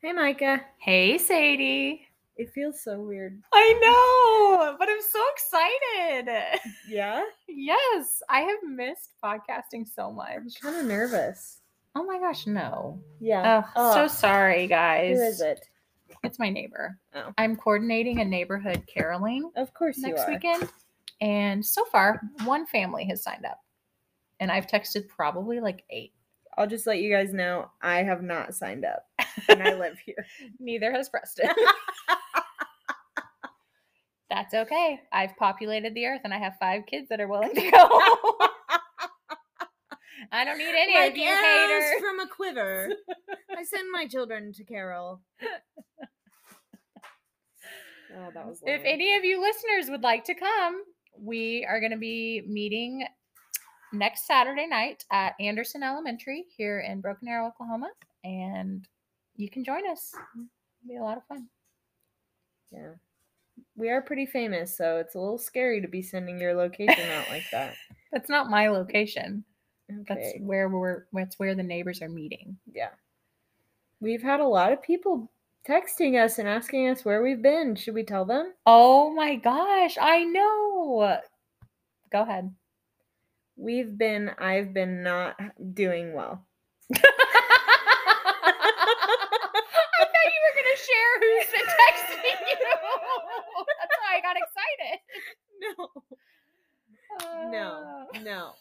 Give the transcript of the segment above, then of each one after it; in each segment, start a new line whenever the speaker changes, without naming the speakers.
Hey, Micah.
Hey, Sadie.
It feels so weird.
I know, but I'm so excited.
Yeah?
yes, I have missed podcasting so much.
I'm kind of nervous.
Oh my gosh, no.
Yeah.
Oh, so sorry, guys.
Who is it?
It's my neighbor.
Oh.
I'm coordinating a neighborhood caroling
Of course
next weekend. And so far, one family has signed up. And I've texted probably like eight.
I'll just let you guys know I have not signed up and I live here.
Neither has Preston. That's okay. I've populated the earth and I have five kids that are willing to go. I don't need any
like
of you haters.
from a quiver. I send my children to Carol. Oh, that was
If any of you listeners would like to come, we are going to be meeting next Saturday night at Anderson Elementary here in Broken Arrow, Oklahoma. And you can join us. It'll be a lot of fun.
Yeah. We are pretty famous, so it's a little scary to be sending your location out like that.
That's not my location. That's where we're that's where the neighbors are meeting.
Yeah. We've had a lot of people texting us and asking us where we've been. Should we tell them?
Oh my gosh, I know. Go ahead.
We've been, I've been not doing well.
I thought you were gonna share who's been texting you. That's why I got excited.
No. No.
Uh,
No.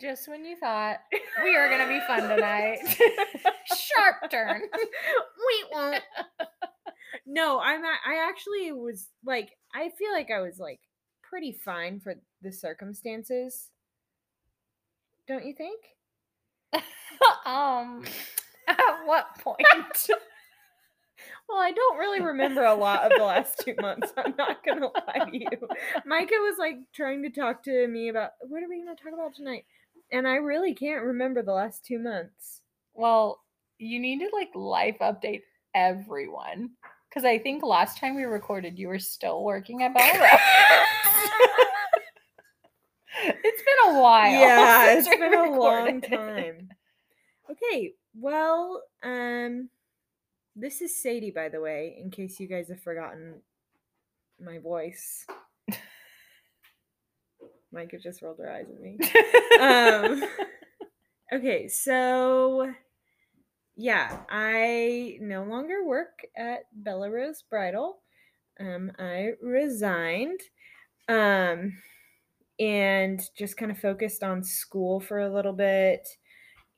Just when you thought we were gonna be fun tonight. Sharp turn.
we won't. No, I'm I actually was like I feel like I was like pretty fine for the circumstances. Don't you think?
um at what point?
Well, I don't really remember a lot of the last two months. I'm not gonna lie to you. Micah was like trying to talk to me about what are we gonna talk about tonight, and I really can't remember the last two months.
well, you need to like life update everyone. Because I think last time we recorded, you were still working at Bella Rose. it's been a while.
yeah, it's been a long time. Okay, well, um, this is Sadie, by the way, in case you guys have forgotten my voice. Micah just rolled her eyes at me. um okay so yeah i no longer work at bella rose bridal um i resigned um and just kind of focused on school for a little bit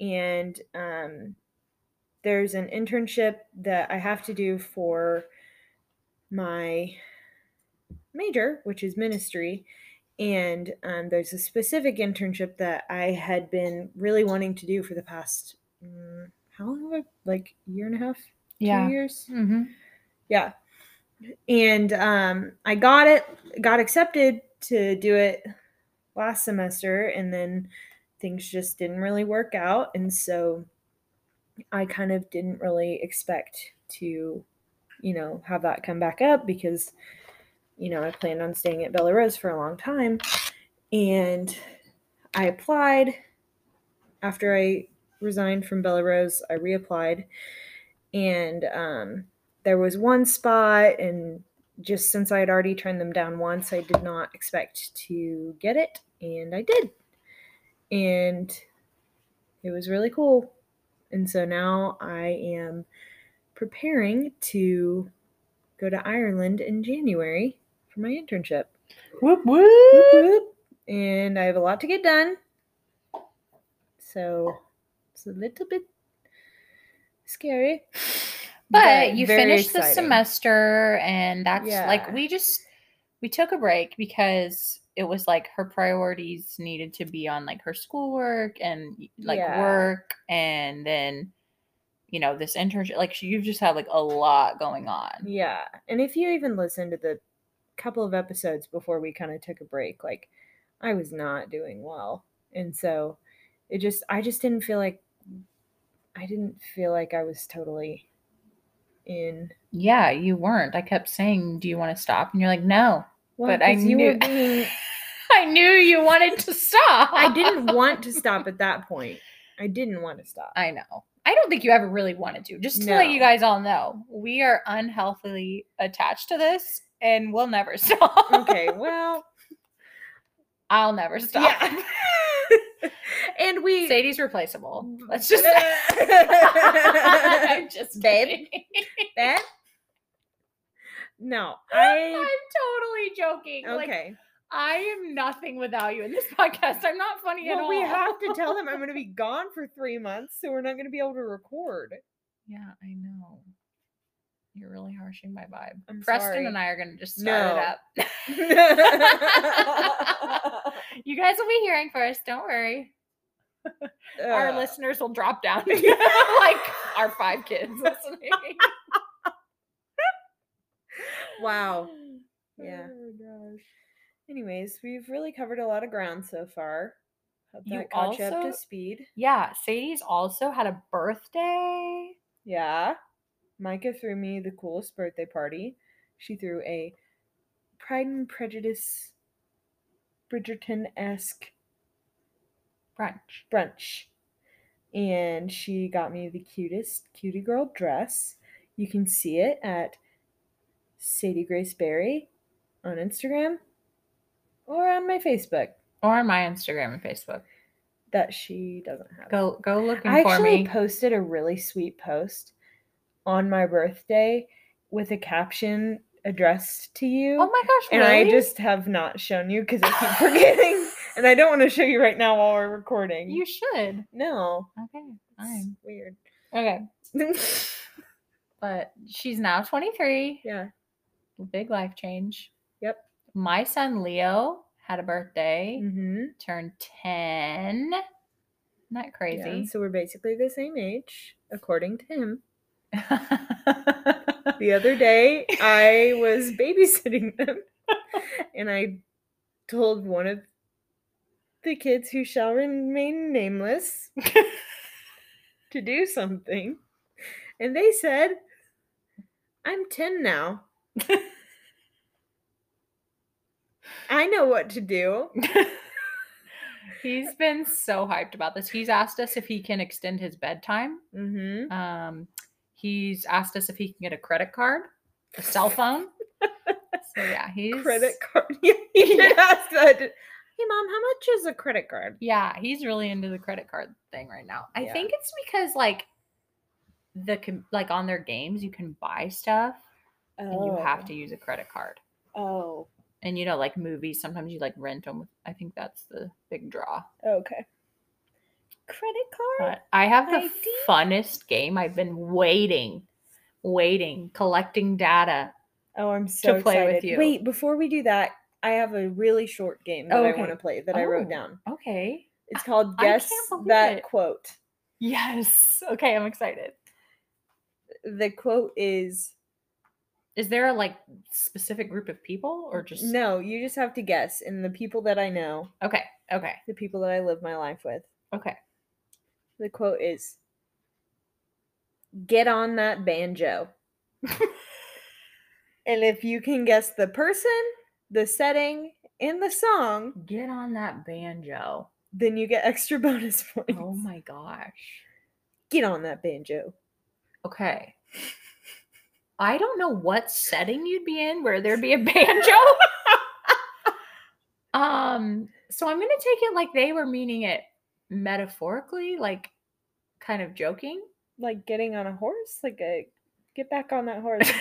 and um there's an internship that i have to do for my major which is ministry and um, there's a specific internship that I had been really wanting to do for the past mm, how long have I like year and a half,
yeah.
two years,
hmm
yeah. And um, I got it, got accepted to do it last semester, and then things just didn't really work out, and so I kind of didn't really expect to, you know, have that come back up because you know, I planned on staying at Bella Rose for a long time. And I applied after I resigned from Bella Rose, I reapplied. And um, there was one spot, and just since I had already turned them down once, I did not expect to get it. And I did. And it was really cool. And so now I am preparing to go to Ireland in January for my internship.
Whoop
Whoop,
whoop.
whoop. And I have a lot to get done. So it's a little bit scary.
But you
very
finished the semester, and that's
Yeah.
like we just we took a break because it was like her priorities needed to be on like her schoolwork and like
Yeah.
work, and then you know this internship. Like you've just had like a lot going on.
Yeah. And if you even listen to the couple of episodes before we kind of took a break, like I was not doing well. And so it just, I just didn't feel like, I didn't feel like I was totally in.
Yeah, you weren't. I kept saying, "Do you want to stop?" And you're like, "No."
Well,
But I
'cause you were
knew-
being,
I knew you wanted to stop.
I didn't want to stop at that point. I didn't want to stop.
I know. I don't think you ever really wanted to. Just to let you guys all know, we are unhealthily attached to this and we'll never stop.
okay, well,
I'll never stop.
yeah. and we
Sadie's replaceable. Let's just I'm just
Babe?
kidding.
Ben? No, I I'm
totally joking. Like
okay.
I am nothing without you in this podcast. I'm not funny at all.
we have to tell them I'm going to be gone for three months, so we're not going to be able to record.
Yeah, I know. You're really harshing my vibe.
I'm
Preston
sorry.
and I are gonna just start
No.
it up. you guys will be hearing first. Don't worry. Our
Uh,
listeners will drop down like our five kids listening.
Wow. Yeah.
Oh gosh.
Anyways, we've really covered a lot of ground so far. Hope
You
that caught you up to speed.
Yeah, Sadie's also had a birthday.
Yeah. Micah threw me the coolest birthday party. She threw a Pride and Prejudice Bridgerton esque
Brunch.
brunch. And she got me the cutest cutie girl dress. You can see it at Sadie Grace Berry on Instagram or on my Facebook
Or my Instagram and Facebook.
that she doesn't have.
Go go looking
I
for
actually posted a really sweet post on my birthday with a caption addressed to you.
oh my gosh,
and I just have not shown you because I keep forgetting. and I don't want to show you right now while we're recording.
you should.
no.
Okay,
It's
fine.
weird.
Okay. But she's now 23.
yeah.
Big life change.
Yep.
My son Leo had a birthday,
Mm-hmm.
turned 10. Isn't that crazy?
so we're basically the same age, according to him. The other day, I was babysitting them, and I told one of the kids who shall remain nameless to do something, and they said, "I'm ten now. I know what to do."
He's been so hyped about this. He's asked us if he can extend his bedtime.
Mm-hmm.
Um, he's asked us if he can get a credit card, a cell phone. so yeah, he's
Credit card. Yeah, you should ask that. Hey, mom, how much is a credit card?
Yeah, he's really into the credit card thing right now. I
Yeah.
think it's because like the like on their games you can buy stuff and you have to oh. use a credit card.
Oh,
And you know, like movies, sometimes you like rent them. I think that's the big draw.
okay. Credit card.
But I have the
ID?
funnest game. I've been waiting, waiting, collecting data.
Oh, I'm so
play with
excited.
you.
Wait, before we do that, I have a really short game that
Oh,
I want to play that I wrote
Oh.
down.
Okay.
It's called Guess That
it.
Quote.
Yes. Okay, I'm excited.
The quote is
Is there a like specific group of people or just
no, you just have to guess. And the people that I know,
Okay. Okay.
the people that I live my life with,
Okay.
The quote is Get on that banjo. and if you can guess the person, the setting, and the song,
Get on that banjo.
then you get extra bonus points.
Oh my gosh.
Get on that banjo.
Okay. I don't know what setting you'd be in where there'd be a banjo. um, so I'm gonna take it like they were meaning it metaphorically, like kind of joking.
Like getting on a horse, like a get back on that horse.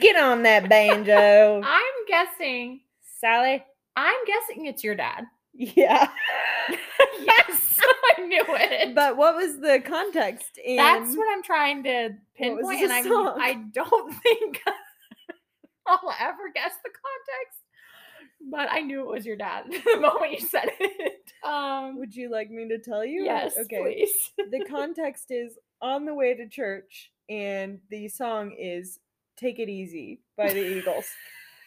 Get on that banjo,
I'm guessing
Sally.
I'm guessing it's your dad.
Yeah.
yes, I knew it.
But what was the context? In,
That's what I'm trying to pinpoint, and I'm? I don't think I'll ever guess the context. But I knew it was your dad the moment you said it. Um,
Would you like me to tell you?
yes, please.
the context is on the way to church, and the song is "Take It Easy" by the Eagles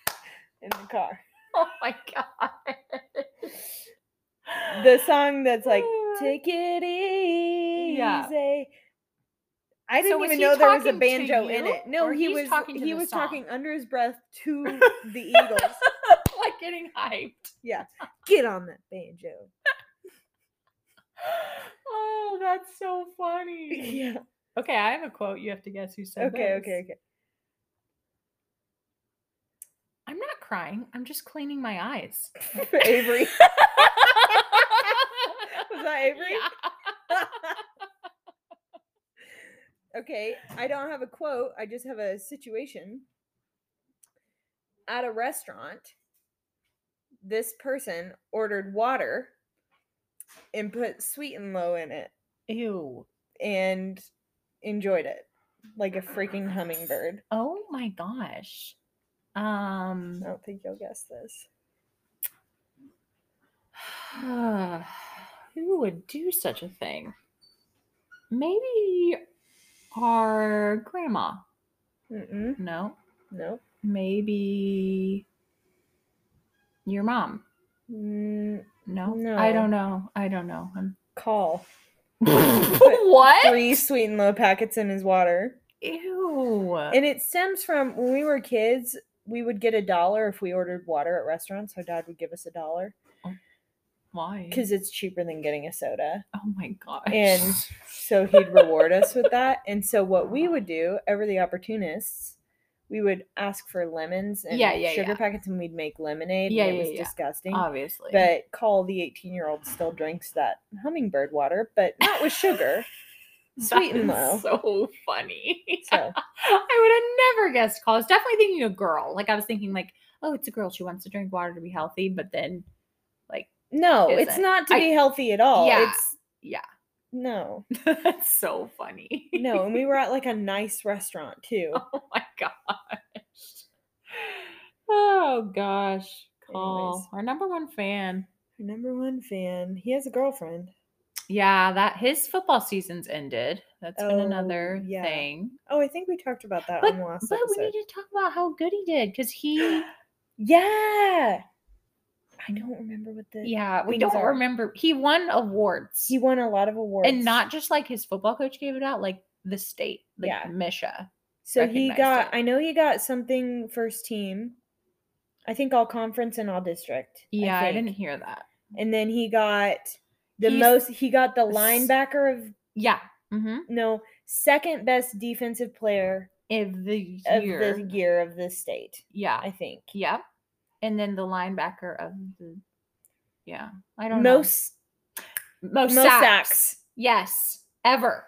in the car.
Oh my god.
The song that's like "Take It Easy."
Yeah.
I didn't
was
even know there was a banjo in it. No, he was
talking
he was
song?
talking under his breath to the Eagles.
Getting hyped.
Yeah, get on that banjo.
Oh That's so funny.
yeah.
Okay, I have a quote. You have to guess who said
Okay,
this.
okay, okay.
I'm not crying. I'm just cleaning my eyes.
Avery. Was that Avery?
Yeah.
okay, I don't have a quote. I just have a situation. At a restaurant, this person ordered water and put sweet and low in it
Ew.
and enjoyed it like a freaking hummingbird.
Oh my gosh. Um
I don't think you'll guess this.
who would do such a thing? Maybe our grandma.
Mm-mm.
No.
Nope.
Maybe your mom.
Mm,
No. I don't know. I don't know. I'm
call.
what?
Three sweet and low packets in his water.
Ew.
And it stems from when we were kids, we would get a dollar if we ordered water at restaurants. So dad would give us a dollar
Why?
because it's cheaper than getting a soda.
oh my gosh.
And so he'd reward us with that. And so what we would do, ever the opportunists, we would ask for lemons and
Yeah, yeah,
sugar
yeah.
packets and we'd make lemonade.
Yeah,
and it was disgusting.
obviously.
But Call, the 18 year old, still drinks that hummingbird water, but not with sugar. Sweet and low.
So funny.
So
I would have never guessed call. I was definitely thinking a girl. Like I was thinking like, oh, it's a girl. She wants to drink water to be healthy. But then, like,
no, it's
Isn't.
not to
I-
be healthy at all.
Yeah.
It's
yeah,
no.
that's so funny.
No, and we were at like a nice restaurant too.
oh my gosh. Oh gosh, call
Anyways.
our number one fan.
Our number one fan. He has a girlfriend.
Yeah, that his football season's ended. That's been
Oh,
another
yeah.
thing.
Oh, I think we talked about that
But,
on the last
but we need to talk about how good he did because he
Yeah. I don't remember what the
Yeah, we don't
are.
remember. He won awards.
He won a lot of awards.
and not just like his football coach gave it out, like the state, like
Yeah.
MSHSAA.
so he got
it.
I know he got something first team. I think all conference and all district.
Yeah, I,
think.
didn't hear that.
And then he got the
He's-
most he got the linebacker of
Yeah. Mm-hmm.
no, second best defensive player
Of the
of
year.
the year of the state,
yeah.
I think.
Yep. And then the linebacker of the Yeah. I don't know.
Most
Most,
most
sacks.
sacks.
Yes. Ever.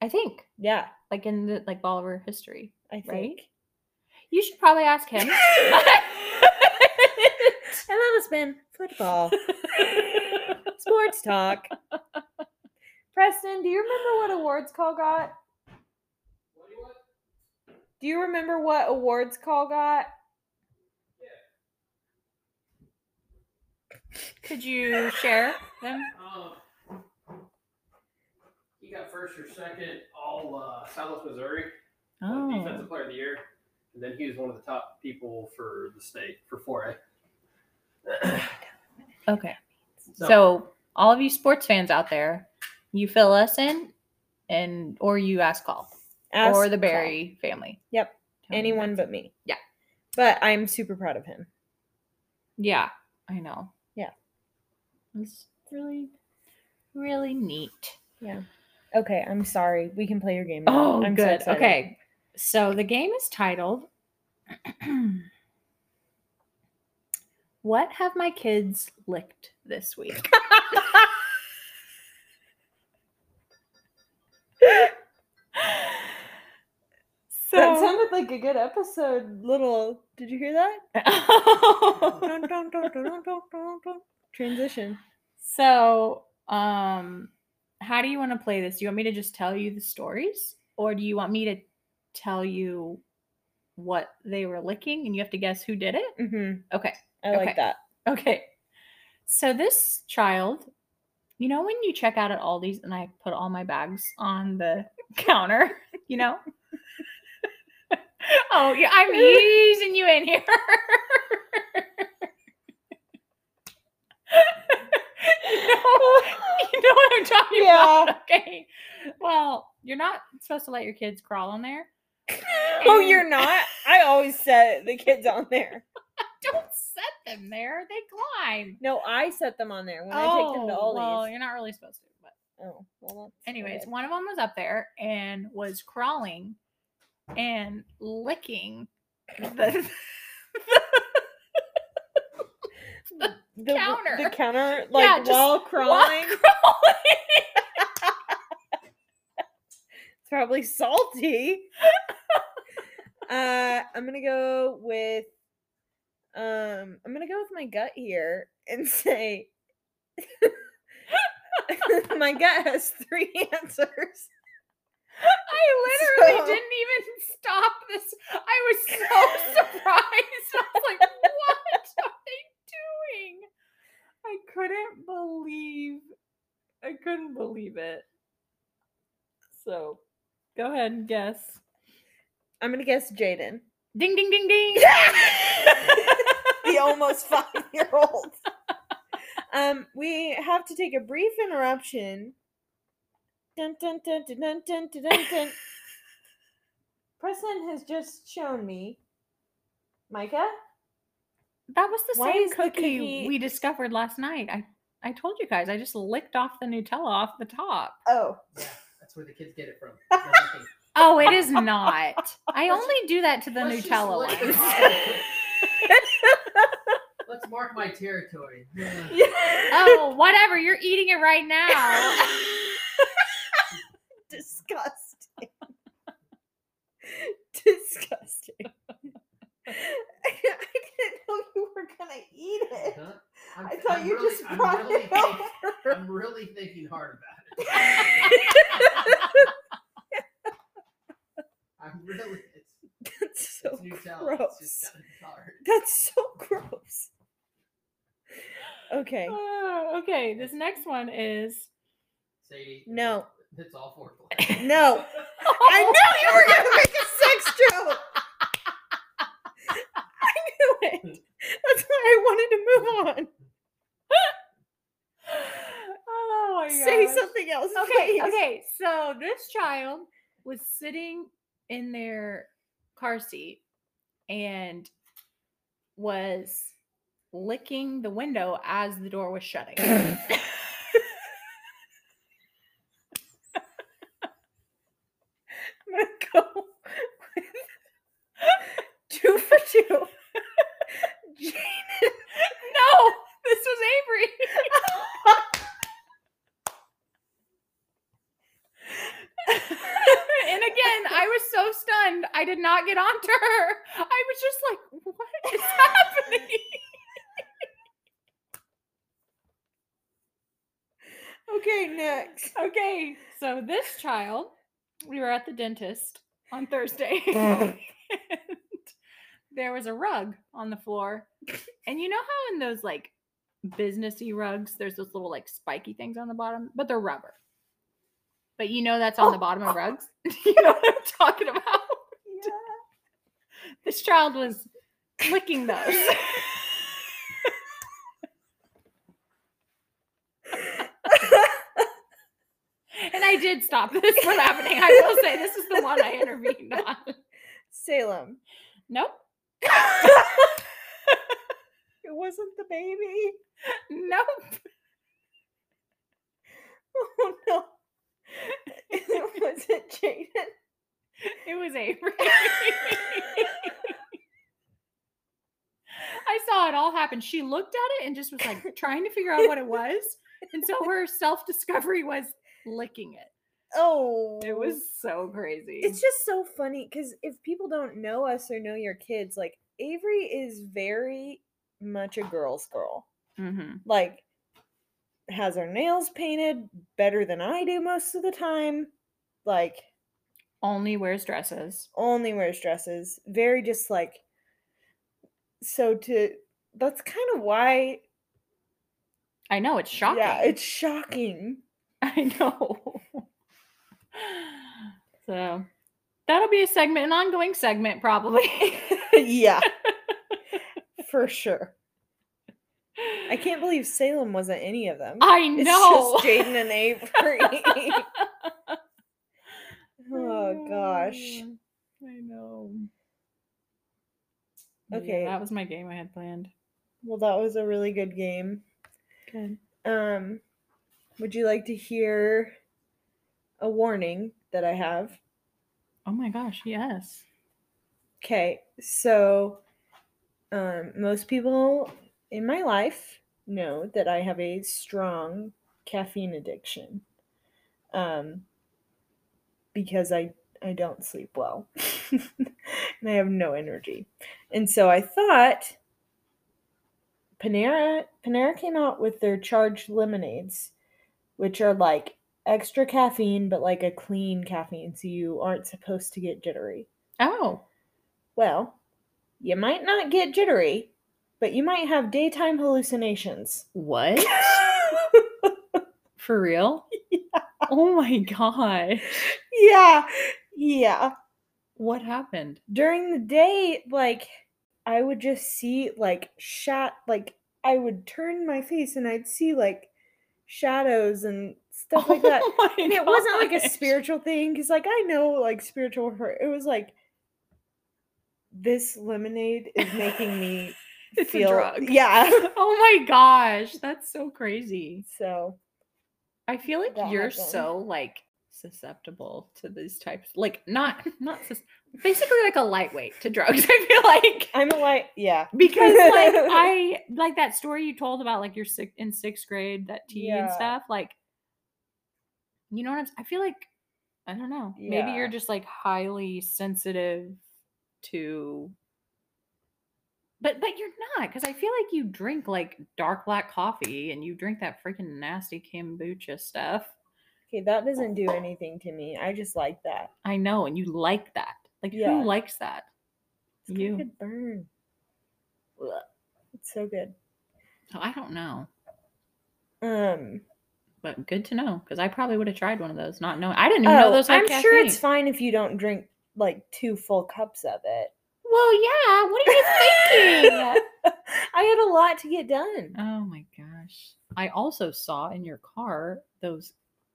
I think.
Yeah,
Like in the like Bolivar history.
I think.
Right? You should probably ask him.
and that has been football sports talk. Preston, do you remember what awards call got? Do you remember what awards call got?
Could you share them?
Um, he got first or second all uh, Southwest Missouri like,
Oh.
Defensive Player of the Year, and then he was one of the top people for the state for 4A.
Okay.
So-
So all of you sports fans out there, you fill us in and or you ask call.
Ask
or the
Call.
Berry family.
Yep.
Tell
Anyone
that's-
but me.
Yeah.
But I'm super proud of him.
Yeah, I know.
Yeah.
It's really, really neat. Yeah.
Okay, I'm sorry. We can play your game. now.
Oh,
I'm so
good.
excited.
okay. So the game is titled What have my kids licked this week? so
That sounded like a good episode. Little, did you hear that? Transition.
So, um, how do you want to play this? Do you want me to just tell you the stories, or do you want me to tell you what they were licking and you have to guess who did it?
Mm-hmm.
Okay,
I like that.
okay. So this child, you know, when you check out at Aldi's and I put all my bags on the counter, you know. oh, yeah, I'm easing you in here. you know, you know what I'm talking
Yeah.
about. Okay. Well, you're not supposed to let your kids crawl on there.
oh, you're not? I always set the kids on there.
Don't set them there. They climb.
No, I set them on there when I take them to
Oh,
Aldi's.
Well, you're not really supposed to, but
Oh, well, that's
Anyways,
okay.
one of them was up there and was crawling and licking the
the the
counter.
counter, like
Yeah, just
while
while
crawling.
crawling.
It's probably salty. uh, I'm gonna go with. Um, I'm gonna go with my gut here and say. my gut has three answers.
I literally
So-
didn't even stop this. I was so surprised. I was like, what are they doing? I couldn't believe I couldn't believe it. So go ahead and guess.
I'm gonna guess Jaden.
Ding ding ding ding.
the almost five year old. Um, we have to take a brief interruption. Dun, dun, dun, dun, dun, dun, dun, Preston has just shown me. Micah?
That was the
Why
same
is the
cookie,
cookie-
we discovered last night. I I told you guys. I just licked off the Nutella off the top.
Oh,
Yeah, that's where the kids get it from.
Oh, it is not. I only do that to the
"Let's
Nutella ones.
Let's mark my territory.
oh, whatever. You're eating it right now.
disgusting. disgusting. I didn't know you were gonna eat it.
Huh? I'm-
thought
I'm
you
really-
just
I'm
brought
really
it
think-
over.
I'm really thinking hard about it. I'm really. It's,
That's so
it's Nutella.
gross.
It's just hard.
That's so gross. Okay.
Oh, okay, this next one is.
Sadie.
No.
It's all foreplay.
No. I knew you were gonna make a sex joke. It. That's why I wanted to move on.
Oh my
Say
gosh.
something else.
Okay,
please.
okay. So this child was sitting in their car seat and was licking the window as the door was shutting.
I'm gonna go with two for two.
No, this was Avery. and again, I was so stunned. I did not get onto her. I was just like, what is happening?
Okay, next.
Okay, so this child, we were at the dentist on Thursday. There was a rug on the floor. And you know how in those like businessy rugs, there's those little like spiky things on the bottom, but they're rubber. But you know that's on the bottom of rugs. you know what I'm talking about?
Yeah.
This child was licking those. and I did stop this from happening. I will say this is the one I intervened on.
Salem.
Nope.
It wasn't the baby.
Nope.
Oh no. It was it Jaden?
It was Avery. I saw it all happen. She looked at it and just was like trying to figure out what it was. And so her self discovery was licking it.
Oh.
It was so crazy.
It's just so funny because if people don't know us or know your kids, like Avery is very much a girl's girl.
mm-hmm.
Like, has her nails painted better than I do most of the time. Like,
only wears dresses.
only wears dresses. Very just like. So to that's kind of why.
I know it's shocking.
Yeah, it's shocking.
I know. So that'll be a segment, an ongoing segment, probably.
yeah, for sure. I can't believe Salem wasn't any of them.
I
It's
know.
just Jaden and Avery. oh gosh.
I know.
Okay.
that was my game I had planned.
Well, that was a really good game.
Good.
Um, Would you like to hear a warning that I have?
Oh my gosh, yes.
Okay, so um, most people in my life know that I have a strong caffeine addiction um, because I I don't sleep well and I have no energy, and so I thought Panera Panera came out with their charged lemonades, which are like extra caffeine but like a clean caffeine, so you aren't supposed to get jittery.
Oh.
Well, you might not get jittery, but you might have daytime hallucinations.
What? For real? Oh my god.
yeah. Yeah.
What happened?
During the day, like I would just see like shat like I would turn my face and I'd see like shadows and stuff like that.
Oh
And it wasn't like a spiritual thing because like I know like spiritual. It was like this lemonade is making me
It's a
feel
drug.
yeah.
Oh my gosh, that's so crazy.
so
I feel like you're
happened.
so like susceptible to these types like not not sus- basically like a lightweight to drugs. I feel like
I'm a light yeah.
because like I like that story you told about like you're sick in sixth grade that tea and stuff. Like, you know what I'm? I feel like I don't know. Maybe you're just like highly sensitive to. But but you're not because I feel like you drink like dark black coffee and you drink that freaking nasty kombucha stuff.
Okay, that doesn't do anything to me. I just like that.
I know, and you like that. Like
Yeah.
who likes that?
It's
You.
good burn. It's so good.
So I don't know,
Um
but good to know because I probably would have tried one of those, not knowing. I didn't even know
oh,
those.
I'm sure it's fine if you don't drink like two full cups of it.
Well, yeah. What are you thinking?
I had a lot to get done.
oh my gosh! I also saw in your car those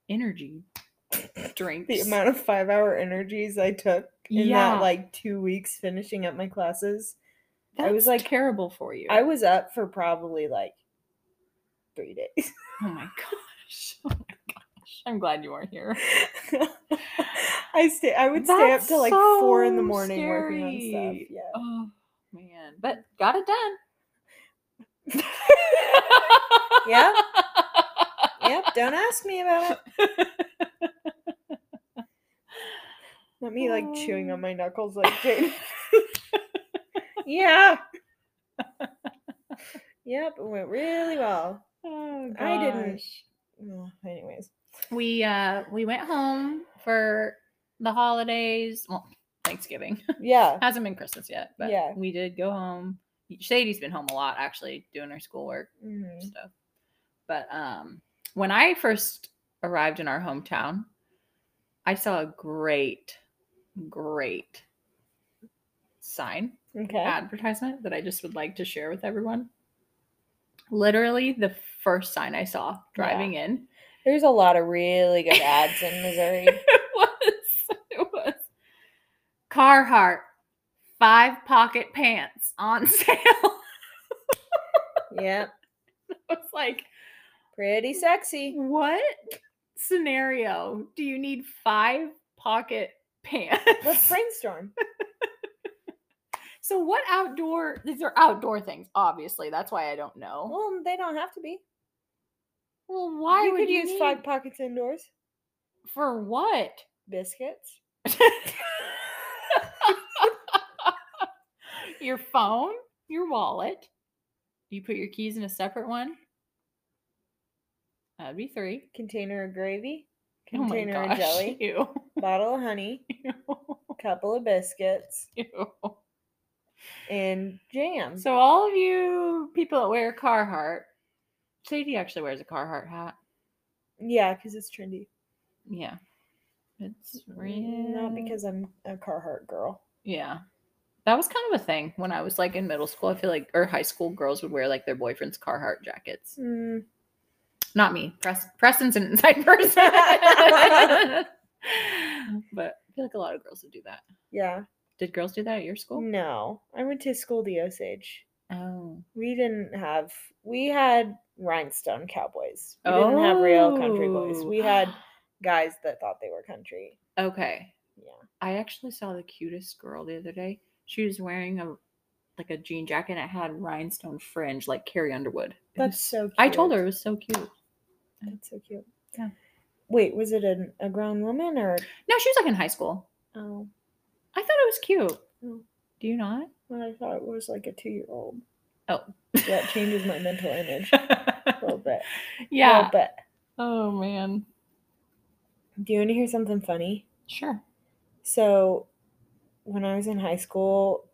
energy drinks.
The amount of five hour energies I took in
Yeah.
that like two weeks finishing up my classes.
That's
I was like-
terrible for you.
I was up for probably like three days.
oh my gosh! Oh my gosh! I'm glad you weren't here.
I stay I would stay up
That's
till like four in the
so
morning working on stuff. Yeah.
Oh man, but got it done.
Yeah. yep, don't ask me about it. Not me like chewing on um. my knuckles like Jane. yeah. Yep, it went really well.
Oh,
I didn't- anyways.
We uh we went home for the holidays. Well, Thanksgiving.
Yeah.
Hasn't been Christmas yet, but
Yeah.
we did go home. Sadie's been home a lot actually, doing her schoolwork
Mhm.
stuff. But um when I first arrived in our hometown, I saw a great, great sign
Okay.
advertisement that I just would like to share with everyone. Literally the first sign I saw driving in.
There's a lot of really good ads in Missouri.
it was it was Carhartt five pocket pants on sale.
yep.
I was like,
Pretty sexy.
what scenario do you need five pocket pants?
Let's brainstorm.
So what outdoor these are outdoor things, obviously. That's why I don't know.
Well, they don't have to be.
Well, why
you
would
could
you
use
need-
five pockets indoors.
for what?
Biscuits.
your phone, your wallet. Do you put your keys in a separate one? That'd be three.
Container of gravy.
Oh
Container of jelly.
Ew.
Bottle of honey.
Ew.
Couple of biscuits.
Ew.
And jam.
So all of you people that wear Carhartt, Sadie actually wears a Carhartt hat.
yeah, because it's trendy.
Yeah. It's real.
Not because I'm a Carhartt girl.
Yeah. That was kind of a thing when I was like in middle school. I feel like or high school girls would wear like their boyfriend's Carhartt jackets.
Mm,
Not me. Press Preston's an inside person. but I feel like a lot of girls would do that.
yeah.
Did girls do that at your school?
No, I went to school the Osage.
Oh.
We didn't have. We had rhinestone cowboys. We didn't have real country boys.
Oh.
We had guys that thought they were country.
Okay.
Yeah.
I actually saw the cutest girl the other day. She was wearing a like a jean jacket and it had rhinestone fringe like Carrie Underwood. It
That's
was-
so. Cute.
I told her it was so cute.
That's so cute.
Yeah.
Wait, was it a, a grown woman or?
No, she was like in high school.
Oh,
I thought it was cute.
Oh.
Do you not?
well, I thought it was like a two-year-old.
Oh.
That changes my mental image a little bit. A
yeah.
little bit.
Oh man.
Do you want to hear something funny?
Sure.
So, when I was in high school,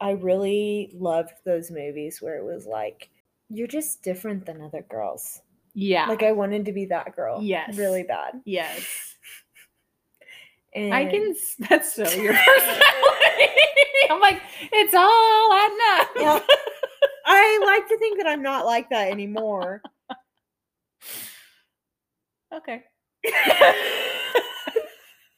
I really loved those movies where it was like, you're just different than other girls.
Yeah.
Like, I wanted to be that girl.
Yes.
Really bad.
yes.
And
I can. That's so your personality. I'm like, it's all adding up.
Yeah. I like to think that I'm not like that anymore.
okay.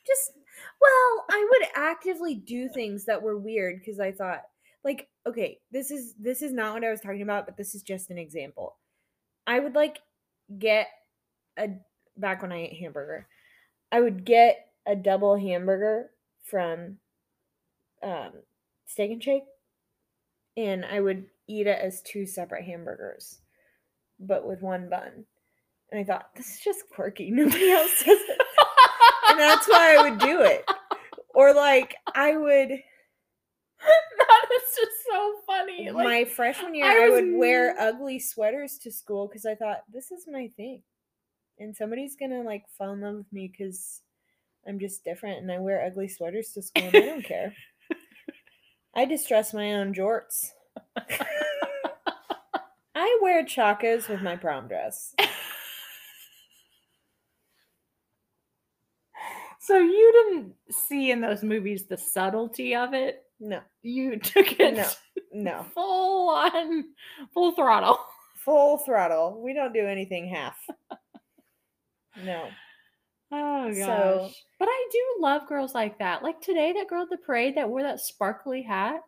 just well i would actively do things that were weird because i thought like okay this is this is not what i was talking about but this is just an example i would like get a back when i ate hamburger i would get a double hamburger from um steak and shake and i would eat it as two separate hamburgers but with one bun and i thought this is just quirky nobody else does it and that's why I would do it. Or like I would
that is just so funny. Like,
my freshman year
I
I,
was
would wear ugly sweaters to school because I thought this is my thing. And somebody's gonna like fall in love with me because I'm just different and I wear ugly sweaters to school and I don't care. I distress my own jorts. I wear chacos with my prom dress.
so you didn't see in those movies the subtlety of it.
No,
You took it
No. no.
full on, full throttle.
Full throttle. We don't do anything half. No.
Oh gosh.
So-
but I do love girls like that. Like today, that girl at the parade that wore that sparkly hat.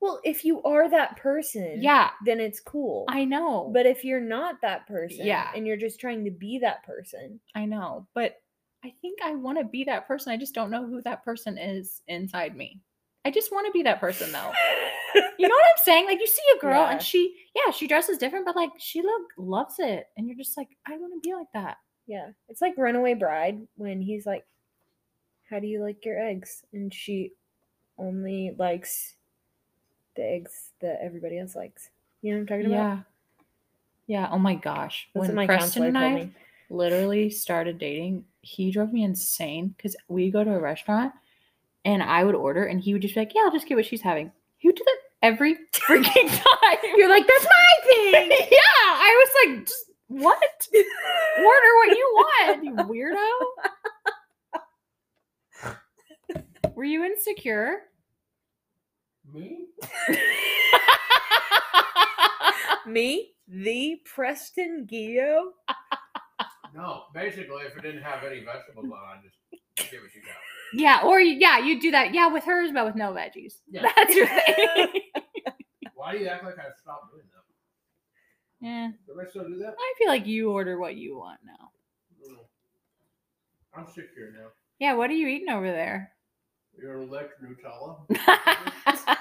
Well, if you are that person,
Yeah,
then it's cool.
I know.
But if you're not that person,
Yeah.
and you're just trying to be that person,
I know. But I think I want to be that person. I just don't know who that person is inside me. I just want to be that person though. You know what I'm saying? Like you see a girl
Yeah.
and she, yeah, she dresses different, but like she look loves it, and you're just like, I want to be like that.
Yeah, it's like Runaway Bride when he's like, "How do you like your eggs?" and she only likes the eggs that everybody else likes. You know what I'm talking about?
Yeah. Yeah. Oh my gosh.
That's
when
my
Preston and I literally started dating, he drove me insane because we go to a restaurant and I would order and he would just be like, Yeah, I'll just get what she's having. He would do that every freaking time.
You're like, "That's my thing."
yeah. I was like, just what? Order what you want, you weirdo. Were you insecure?
Me?
Me, the Preston Guiot.
No. Basically, if it didn't have any vegetables on, I just give what you got.
yeah, or yeah, you do that. Yeah, with hers, but with no veggies.
Yeah.
That's your thing.
Why do you act like I stopped doing that?
Yeah.
Do I still do that?
I feel like you order what you want now.
No. I'm secure now.
Yeah, what are you eating over there?
Your lick Nutella.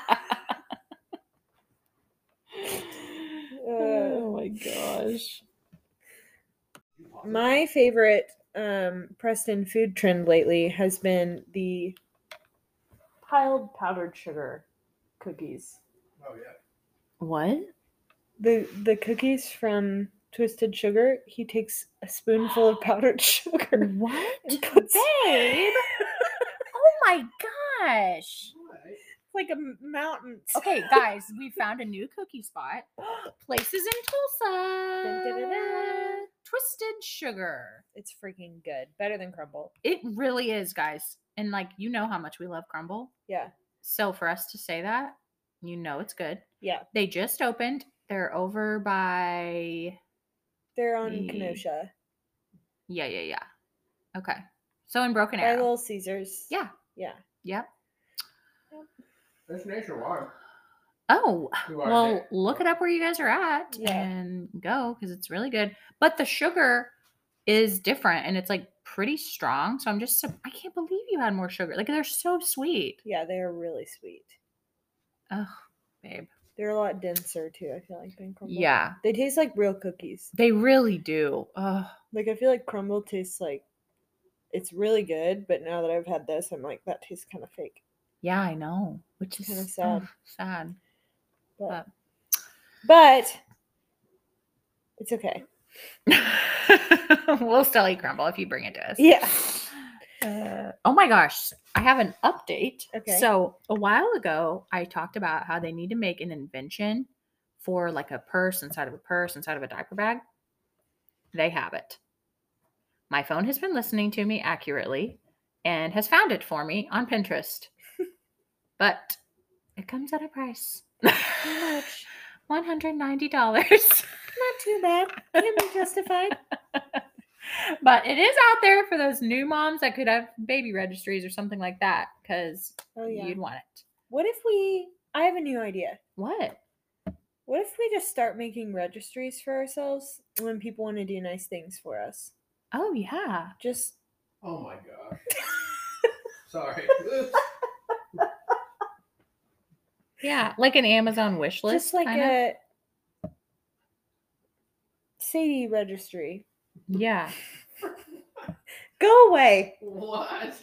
oh my gosh.
My favorite um, Preston food trend lately has been the piled powdered sugar cookies.
Oh yeah.
What?
The the cookies from Twisted Sugar. He takes a spoonful of powdered sugar
What?
and puts
Babe. oh my gosh.
Like a mountain.
Okay, guys, we found a new cookie spot. Places in Tulsa.
Dun, dun, dun, dun.
Twisted sugar.
It's freaking good. Better than Crumbl.
It really is, guys. And like, you know how much we love Crumbl.
Yeah.
So for us to say that, you know it's good.
Yeah.
They just opened. They're over by
They're on
The-
Kenosha.
yeah, yeah, yeah. Okay. So in Broken
By
Arrow.
Little Caesars.
Yeah.
Yeah.
Yep.
It's nationwide.
Oh,
Who are
well,
they?
look it up where you guys are at
Yeah.
and go because it's really good. But the sugar is different and it's like pretty strong. So I'm just, I can't believe you had more sugar. Like they're so sweet.
Yeah, they are really sweet.
Oh, babe.
They're a lot denser too. I feel like than Crumbl.
Yeah,
they taste like real cookies.
they really do. Oh,
Like I feel like Crumbl tastes like it's really good, but now that I've had this, I'm like that tastes kind of fake.
yeah, I know. Which is
Kinda
ugh,
sad.
sad.
But
But-
but it's okay.
we'll still eat Crumbl if you bring it to us.
Yeah.
Uh, oh my gosh, I have an update.
Okay.
So a while ago, I talked about how they need to make an invention for like a purse inside of a purse inside of a diaper bag. They have it. My phone has been listening to me accurately and has found it for me on Pinterest. but it comes at a price.
How much?
$190.
Not too bad. Can be justified.
but it is out there for those new moms that could have baby registries or something like that because
Oh yeah.
you'd want it.
What if we? I have a new idea.
What?
What if we just start making registries for ourselves when people want to do nice things for us?
Oh yeah.
Just
Oh my gosh. Sorry.
Yeah, like an Amazon wish list.
just like
kind of.
a Sadie registry.
Yeah.
Go away.
what?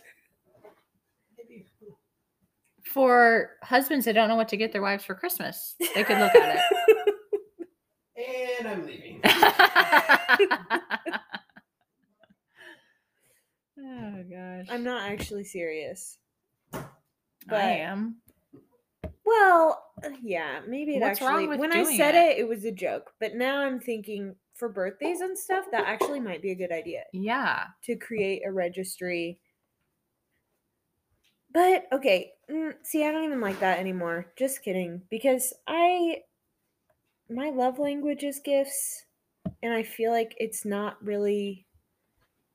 For husbands that don't know what to get their wives for Christmas, they could look at it.
And I'm leaving.
oh gosh.
I'm not actually serious. But I
am.
Well, yeah, maybe it
What's wrong
actually.
with
when I said
it?
it, it was a joke. But now I'm thinking for birthdays and stuff, that actually might be a good idea
Yeah.
to create a registry. But okay, mm, see, I don't even like that anymore. Just kidding, because I my love language is gifts, and I feel like it's not really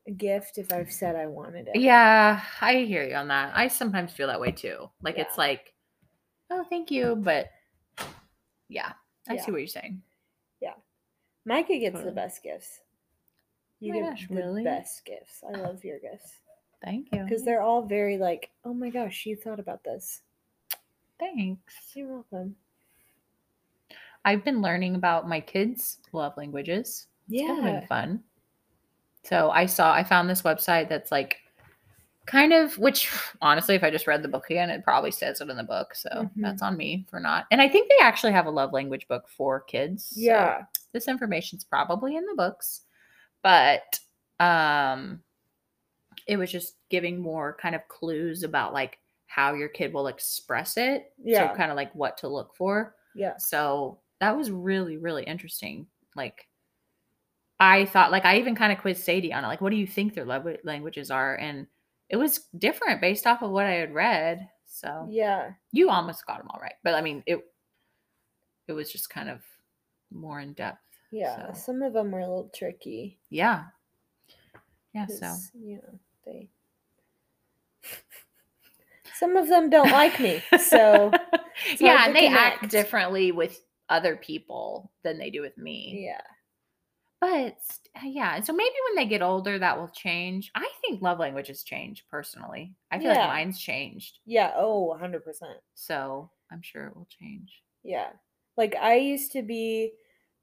a gift if I've said I wanted it.
Yeah, I hear you on that. I sometimes feel that way too. Like it's like, oh, thank you, but yeah, I
Yeah.
see what you're saying.
Micah gets the best gifts. You
my
get
gosh,
the
really?
best gifts. I love your gifts.
Thank you.
because they're all very like, oh my gosh, you thought about this.
Thanks.
You're welcome.
I've been learning about my kids' love languages. It's
Yeah.
been fun. So I saw, I found this website that's like kind of, which honestly, if I just read the book again, it probably says it in the book. So
Mhm.
that's on me for not. And I think they actually have a love language book for kids. so
Yeah.
This information's probably in the books, but um, it was just giving more kind of clues about like how your kid will express it.
Yeah.
So kind of like what to look for.
Yeah.
So that was really, really interesting. Like, I thought, like, I even kind of quizzed Sadie on it. Like, what do you think their love languages are? And it was different based off of what I had read. So
Yeah.
you almost got them all right, but I mean, it it was just kind of more in depth.
Yeah.
So,
Some of them were a little tricky.
yeah, yeah. so
you know, they. Some of them don't like me, so
yeah, and they act differently with other people than they do with me.
yeah.
But uh, yeah, so maybe when they get older, that will change. I think love languages change personally. I feel
Yeah.
like mine's changed.
Yeah. Oh, 100%.
So I'm sure it will change.
Yeah. Like I used to be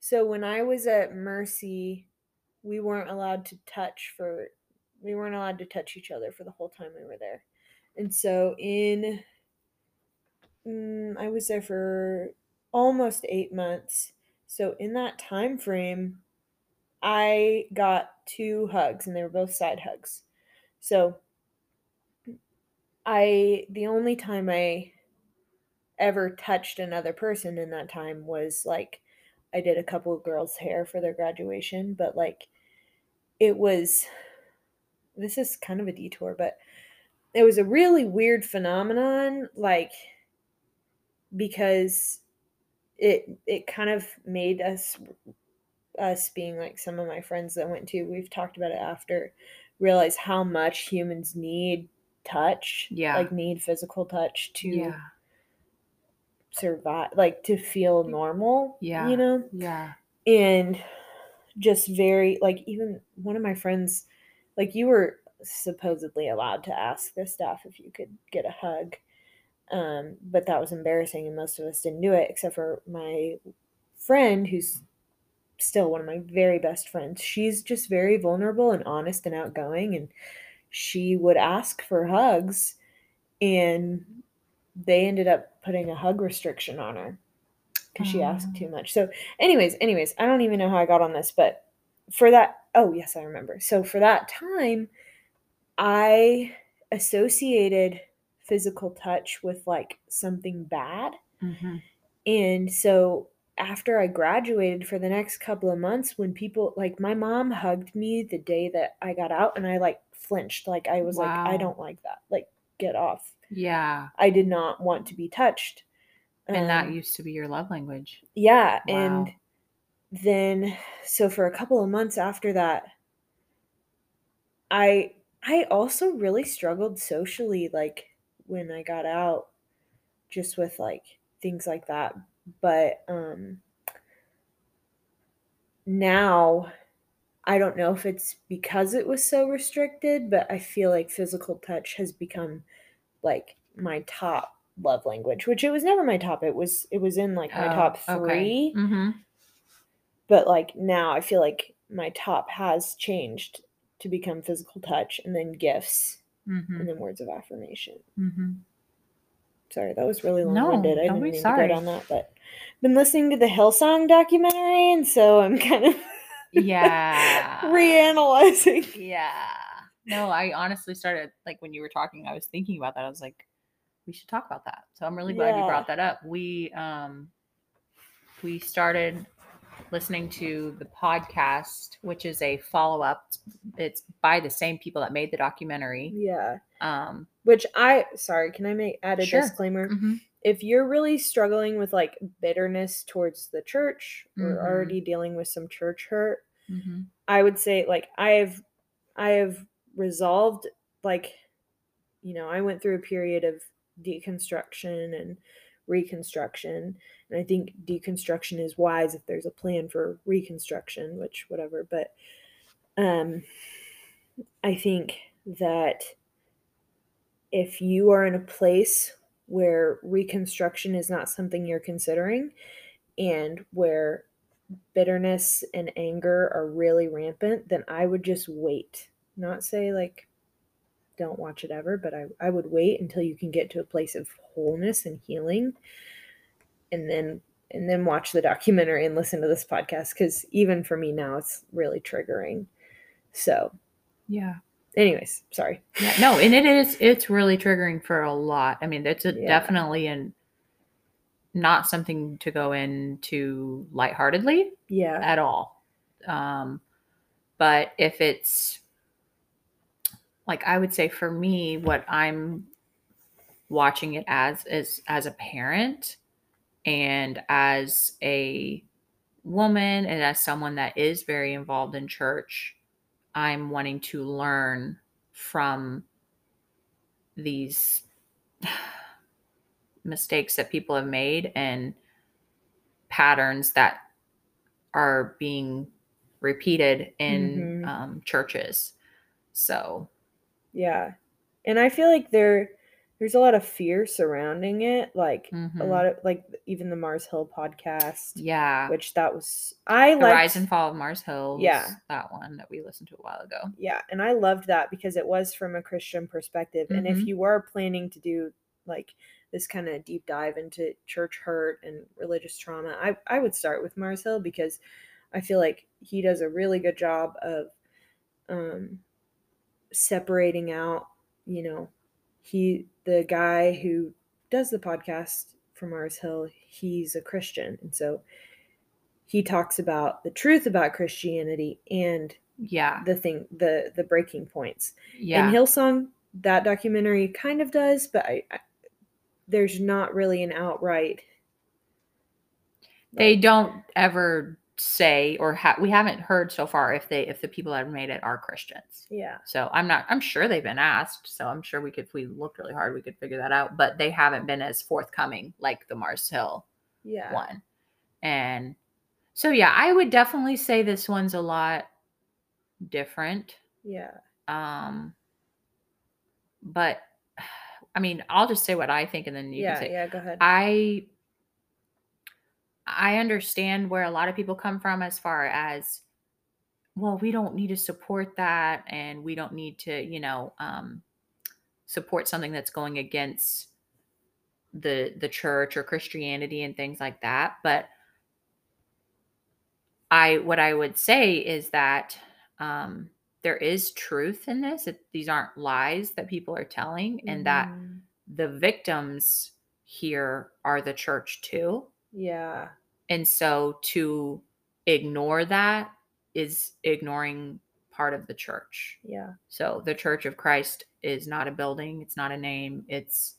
so when I was at Mercy, we weren't allowed to touch for we weren't allowed to touch each other for the whole time we were there. And so in mm, I was there for almost 8 months. So in that time frame I got two hugs and they were both side hugs. So I the only time I ever touched another person in that time was like I did a couple of girls' hair for their graduation, but like it was this is kind of a detour, but it was a really weird phenomenon, like because it it kind of made us us being like some of my friends that went to we've talked about it after realize how much humans need touch
Yeah.
like need physical touch to survive like to feel normal
Yeah.
you know
Yeah.
and just very like even one of my friends like you were supposedly allowed to ask this stuff if you could get a hug um but that was embarrassing and most of us didn't do it except for my friend who's still one of my very best friends she's just very vulnerable and honest and outgoing and she would ask for hugs and they ended up putting a hug restriction on her because she asked too much. So, anyways, anyways, I don't even know how I got on this, but for that, oh yes, I remember. So for that time, I associated physical touch with like something bad,
Mm-hmm.
and so after I graduated for the next couple of months, when people like my mom hugged me the day that I got out, and I like flinched, like I was like, I don't like that, like get off.
Yeah.
I did not want to be touched.
And that
Um,
used to be your love language.
yeah,
Wow.
and then so for a couple of months after that, I I also really struggled socially like when I got out just with like things like that. But um now I don't know if it's because it was so restricted, but I feel like physical touch has become like my top love language, which it was never my top. It was it was in like my top 3
Mm-hmm.
but like now I feel like my top has changed to become physical touch and then gifts
Mm-hmm.
and then words of affirmation.
Mm-hmm.
Sorry, that was really long winded. I
don't
didn't mean
sorry.
to go down that, but been listening to the Hillsong documentary and so I'm kind of
Yeah.
reanalyzing.
Yeah. No, I honestly started like when you were talking, I was thinking about that. I was like, we should talk about that. So I'm really glad you brought that up. We um we started listening to the podcast, which is a follow-up. It's by the same people that made the documentary.
Yeah.
Um
Which I sorry, can I make add a
Sure.
disclaimer?
mhm.
if you're really struggling with like bitterness towards the church or
Mhm.
already dealing with some church hurt,
Mhm.
I would say like I've I have resolved like you know, I went through a period of deconstruction and reconstruction. And I think deconstruction is wise if there's a plan for reconstruction, which whatever, but um I think that if you are in a place where reconstruction is not something you're considering and where bitterness and anger are really rampant, then I would just wait. Not say like don't watch it ever, but I, I would wait until you can get to a place of wholeness and healing and then and then watch the documentary and listen to this podcast because even for me now it's really triggering. So
Yeah.
anyways, sorry.
Yeah, no, and it is it's really triggering for a lot. I mean, it's a,
Yeah.
definitely an not something to go into lightheartedly
Yeah.
at all. Um, but if it's like I would say for me, what I'm watching it as is as a parent and as a woman and as someone that is very involved in church, I'm wanting to learn from these mistakes that people have made and patterns that are being repeated in
Mhm.
um, churches. So,
Yeah. And I feel like there there's a lot of fear surrounding it. Like a
mhm.
lot of like even the Mars Hill podcast,
yeah,
which that was I
the
liked
Rise and Fall of Mars Hill.
Yeah.
that one that we listened to a while ago.
Yeah, and I loved that because it was from a Christian perspective. And if
Mhm.
you were planning to do like this kind of deep dive into church hurt and religious trauma, I, I would start with Mars Hill because I feel like he does a really good job of um, separating out, you know, he, the guy who does the podcast from Mars Hill, he's a Christian. And so he talks about the truth about Christianity and
Yeah,
the thing the the breaking points.
Yeah,
and hillsong that documentary kind of does but I, I there's not really an outright
they don't ever say or ha- we haven't heard so far if they if the people that have made it are Christians.
Yeah.
So I'm not I'm sure they've been asked. So I'm sure we could if we looked really hard we could figure that out. But they haven't been as forthcoming like the Mars Hill
Yeah.
one. And so yeah, I would definitely say this one's a lot different.
Yeah.
Um but I mean, I'll just say what I think and then you
yeah.
can say
Yeah. Go ahead.
I I understand where a lot of people come from as far as well, we don't need to support that and we don't need to, you know, um, support something that's going against the the church or Christianity and things like that. But I what I would say is that um, there is truth in this. It, these aren't lies that people are telling, and that
Mhm.
the victims here are the church too.
Yeah.
And so to ignore that is ignoring part of the church.
Yeah.
So the Church of Christ is not a building, it's not a name, it's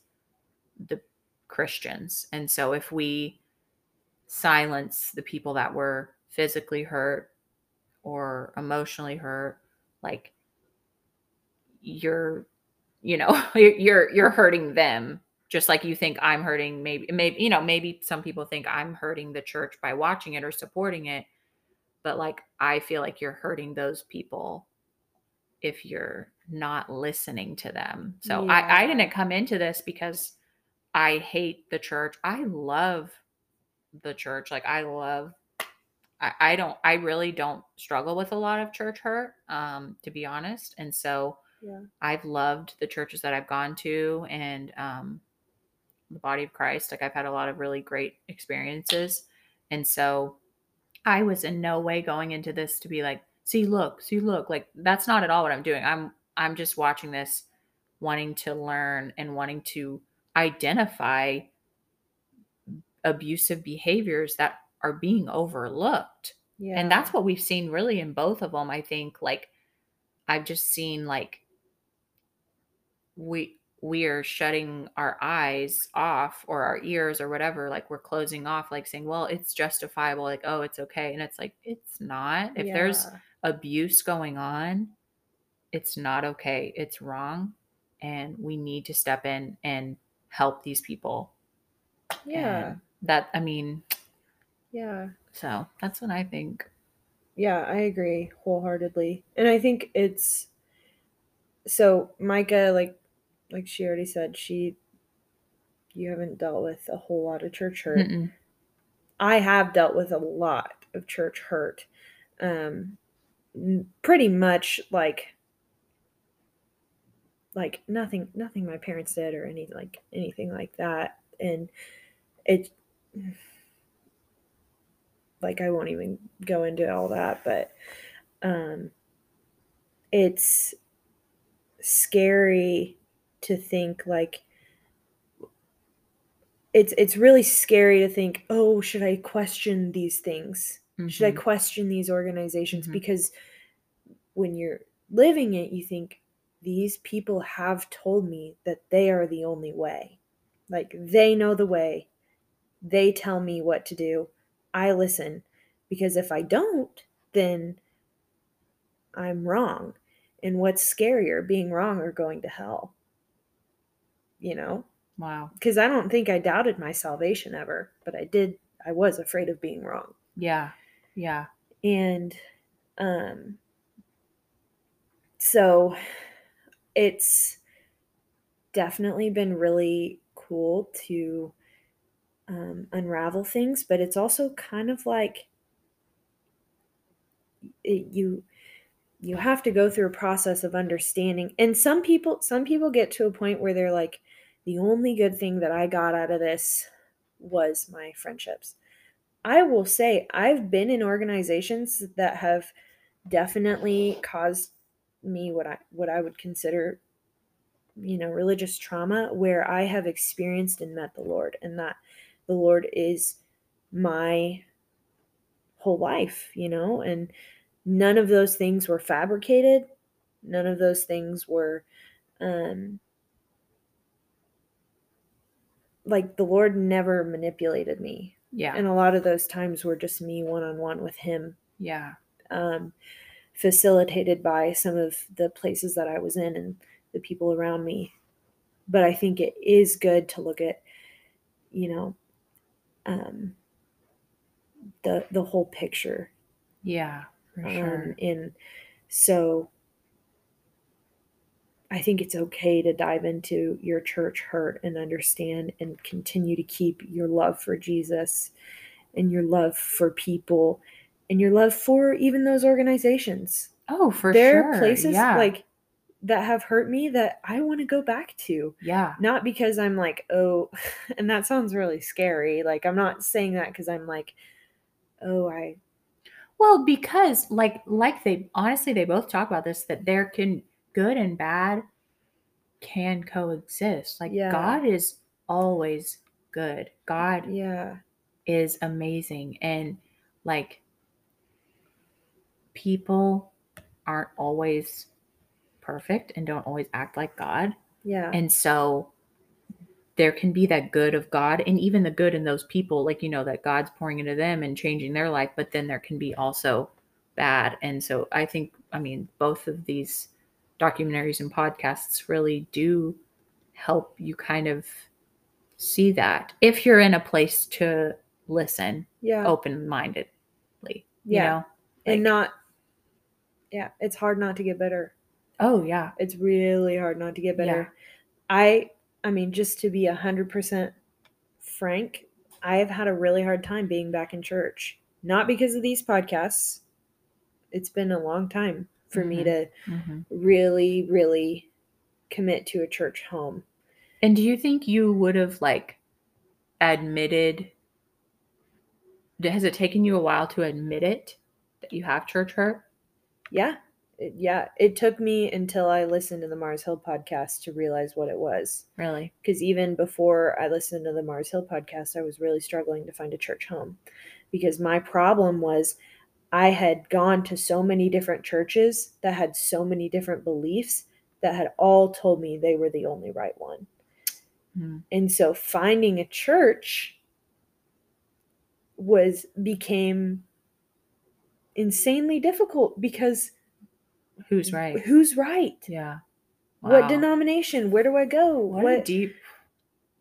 the Christians. And so if we silence the people that were physically hurt or emotionally hurt, like you're you know, you're you're hurting them just like you think I'm hurting maybe maybe you know, maybe some people think I'm hurting the church by watching it or supporting it but like I feel like you're hurting those people if you're not listening to them. So I, I didn't come into this because I hate the church. I love the church. Like I love I, I don't I really don't struggle with a lot of church hurt, um, to be honest. And so
Yeah.
I've loved the churches that I've gone to and um the body of Christ. Like I've had a lot of really great experiences. And so I was in no way going into this to be like, see, look, see, look. Like that's not at all what I'm doing. I'm I'm just watching this wanting to learn and wanting to identify abusive behaviors that are being overlooked.
Yeah.
And that's what we've seen really in both of them. I think like I've just seen like we we are shutting our eyes off or our ears or whatever like we're closing off like saying well it's justifiable like oh it's okay and it's like it's not if there's abuse going on it's not okay it's wrong and we need to step in and help these people
Yeah.
And that i mean
Yeah.
so that's what i think
Yeah, I agree wholeheartedly. And I think it's so Micah, like like she already said, she you haven't dealt with a whole lot of church hurt.
Mm-mm.
I have dealt with a lot of church hurt. Um pretty much like like nothing nothing my parents did or any like anything like that and it like I won't even go into all that but um it's scary to think like it's it's really scary to think oh should I question these things should I
Mhm.
question these organizations?
Mhm.
Because when you're living it, you think these people have told me that they are the only way. Like they know the way. They tell me what to do. I listen. Because if I don't, then I'm wrong. And what's scarier, being wrong or going to hell? You know?
wow.
Because I don't think I doubted my salvation ever, but I did, I was afraid of being wrong.
Yeah yeah.
And um so it's definitely been really cool to um, unravel things but it's also kind of like it, you you have to go through a process of understanding and some people some people get to a point where they're like the only good thing that i got out of this was my friendships I will say I've been in organizations that have definitely caused me what I what I would consider you know religious trauma where I have experienced and met the Lord and that the Lord is my whole life, you know, and none of those things were fabricated. None of those things were um like the Lord never manipulated me
Yeah.
And a lot of those times were just me one on one with him,
yeah.
um, facilitated by some of the places that I was in and the people around me. But I think it is good to look at, you know, um, the the whole picture.
Yeah. For
Um,
sure.
and so I think it's okay to dive into your church hurt and understand and continue to keep your love for Jesus and your love for people and your love for even those organizations.
Oh, for
there
sure.
There are places
yeah.
like that have hurt me that I want to go back to.
yeah.
Not because I'm like, oh, and that sounds really scary. Like, I'm not saying that because I'm like, oh, I,
Well, because like like they honestly they both talk about this that there can good and bad can coexist. Like
Yeah.
God is always good. God
yeah,
is amazing and like people aren't always perfect and don't always act like God.
yeah,
And so there can be that good of God and even the good in those people, like, you know, that God's pouring into them and changing their life, but then there can be also bad. And so I think, I mean, both of these documentaries and podcasts really do help you kind of see that if you're in a place to listen
yeah.
open mindedly. You
Yeah.
know?
and not yeah it's hard not to get better
Oh, yeah.
it's really hard not to get better
Yeah.
i i mean just to be a hundred percent frank i have had a really hard time being back in church not because of these podcasts it's been a long time for me
Mhm.
to
Mhm.
really really commit to a church home
And do you think you would have like admitted? Has it taken you a while to admit it that you have church hurt?
yeah it, yeah it took me until i listened to the mars hill podcast to realize what it was
Really?
because even before I listened to the Mars Hill podcast, I was really struggling to find a church home because my problem was I had gone to so many different churches that had so many different beliefs that had all told me they were the only right one.
Hmm.
And so finding a church was became insanely difficult because
Who's right?
who's right?
Yeah.
What denomination? Where do I go?
What, a deep.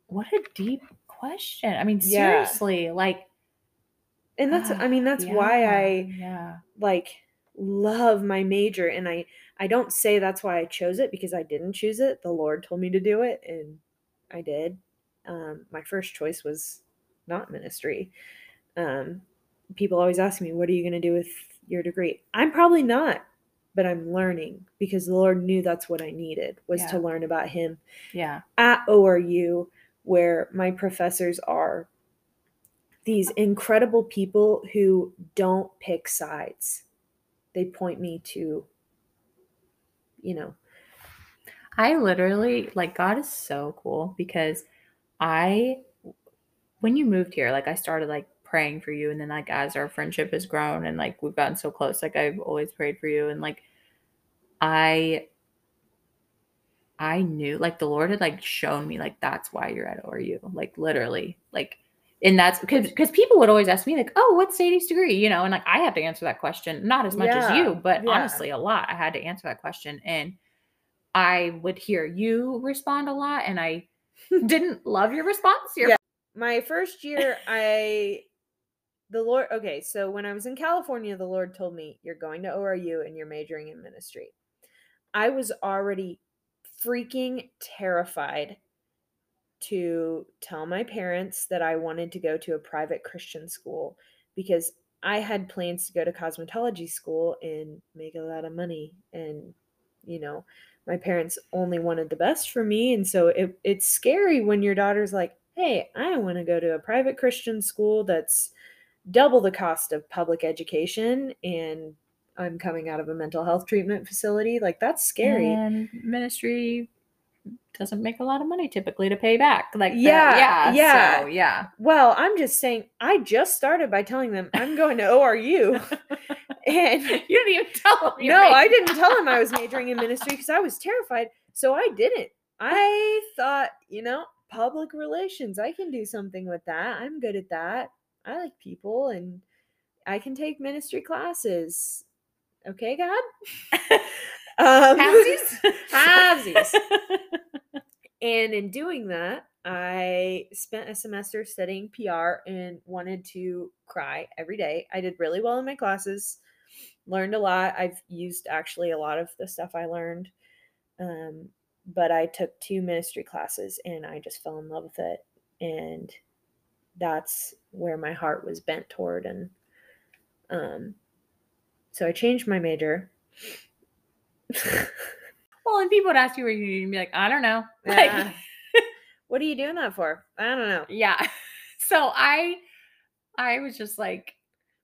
What a deep question. I mean,
Yeah.
seriously, like.
And that's I mean that's why I
Yeah.
like love my major and I I don't say that's why I chose it because I didn't choose it. The Lord told me to do it and I did. Um my first choice was not ministry. Um people always ask me what are you going to do with your degree? I'm probably not, but I'm learning because the Lord knew that's what I needed was to learn about him
Yeah.
at ORU, where my professors are these incredible people who don't pick sides. They point me to, you know,
I literally like God is so cool because I when you moved here, like I started like praying for you and then like as our friendship has grown and like we've gotten so close, like I've always prayed for you and like I I knew like the Lord had like shown me like that's why you're at ORU. Like literally. Like and that's because because people would always ask me like, "Oh, what's Sadie's degree?" You know, and like I have to answer that question, not as much as you, but
yeah.
honestly, a lot. I had to answer that question, and I would hear you respond a lot, and I didn't love your response. Your
Yeah. my first year I the Lord okay, so when I was in California, the Lord told me, You're going to ORU and you're majoring in ministry. I was already freaking terrified to tell my parents that I wanted to go to a private Christian school because I had plans to go to cosmetology school and make a lot of money and you know my parents only wanted the best for me. And so it, it's scary when your daughter's like hey i want to go to a private christian school that's double the cost of public education and i'm coming out of a mental health treatment facility. Like that's scary.
And ministry doesn't make a lot of money typically to pay back. Like.
Yeah,
yeah,
yeah.
So, yeah.
well i'm just saying i just started by telling them i'm going to oru and
you didn't even tell them.
no, I didn't tell him I was majoring in ministry because I was terrified. So I didn't. I thought, you know, public relations, I can do something with that. I'm good at that. I like people and I can take ministry classes. Okay, God? um,
Halvesies?
halvesies. And in doing that, I spent a semester studying PR and wanted to cry every day. I did really well in my classes, learned a lot. I've used actually a lot of the stuff I learned. Um, but I took two ministry classes and I just fell in love with it. And that's where my heart was bent toward. And um, so I changed my major.
well, and people would ask you where you would be like, I don't know. Like,
what are you doing that for? I don't know.
yeah. So I, I was just like,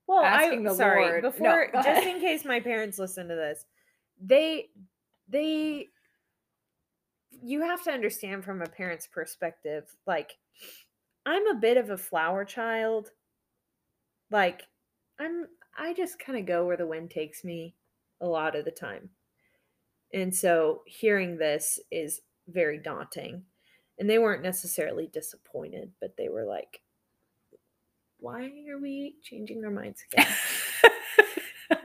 Well,
asking
I
the
sorry
Lord-
before
go
just in case my parents listen to this, they they you have to understand from a parent's perspective. Like, I'm a bit of a flower child. Like, I'm I just kind of go where the wind takes me a lot of the time. And so hearing this is very daunting. And they weren't necessarily disappointed, but they were like, why are we changing our minds again?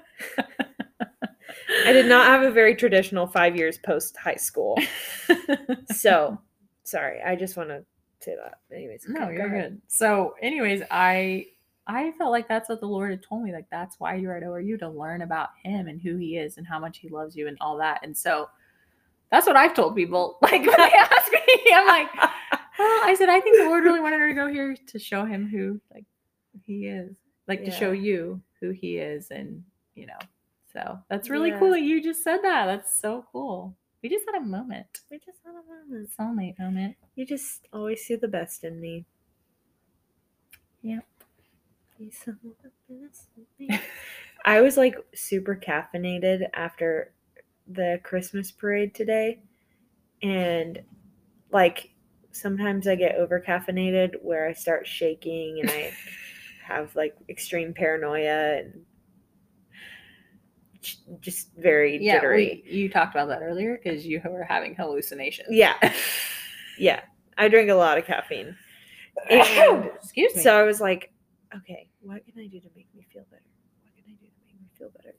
I did not have a very traditional five years post high school. So sorry, I just want to say that. Anyways,
no,
go
you're
ahead.
good. So, anyways, I, I felt like that's what the Lord had told me. Like that's why you're at ORU to learn about Him and who He is and how much He loves you and all that. And so, that's what I've told people. Like when they ask me, I'm like, well, I said I think the Lord really wanted her to go here to show Him who like He is, like to show you who He is, and you know. So that's really cool that you just said that. That's so cool. We just had a moment,
We just had a moment.
soulmate moment.
You just always see the best in me.
Yep.
You saw the best in me. I was like super caffeinated after the Christmas parade today. And like sometimes I get over caffeinated where I start shaking and I have like extreme paranoia and just very
Yeah,
jittery.
we, you talked about that earlier because you were having hallucinations.
Yeah. Yeah. I drink a lot of caffeine. And
Excuse me.
So I was like, okay, what can I do to make me feel better? What can I do to make me feel better?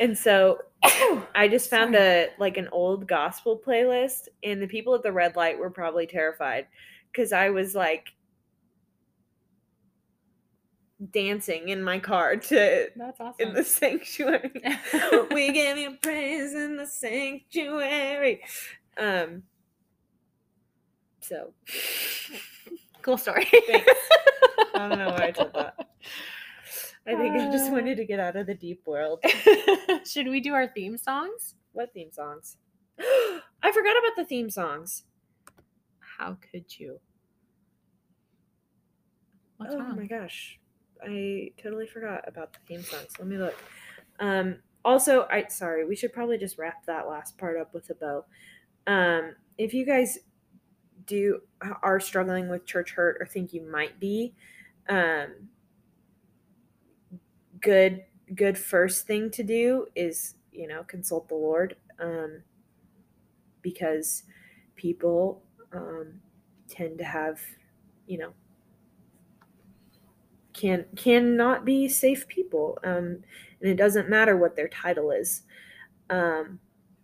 And so I just found a like an old gospel playlist, and the people at the red light were probably terrified because I was like dancing in my car to
That's awesome.
in the sanctuary. we give you praise in the sanctuary. Um. So
cool story.
I don't know why I said that. I think I just
Uh.
wanted to get out of the deep world.
Should we do our theme songs?
What theme songs? I forgot about the theme songs.
How could you? What's
oh
wrong?
my gosh. I totally forgot about the theme songs. Let me look. Um also, I sorry, we should probably just wrap that last part up with a bow. Um if you guys do are struggling with church hurt or think you might be, um good good first thing to do is, you know, consult the Lord. Um because people um tend to have, you know, can cannot be safe people um and it doesn't matter what their title is um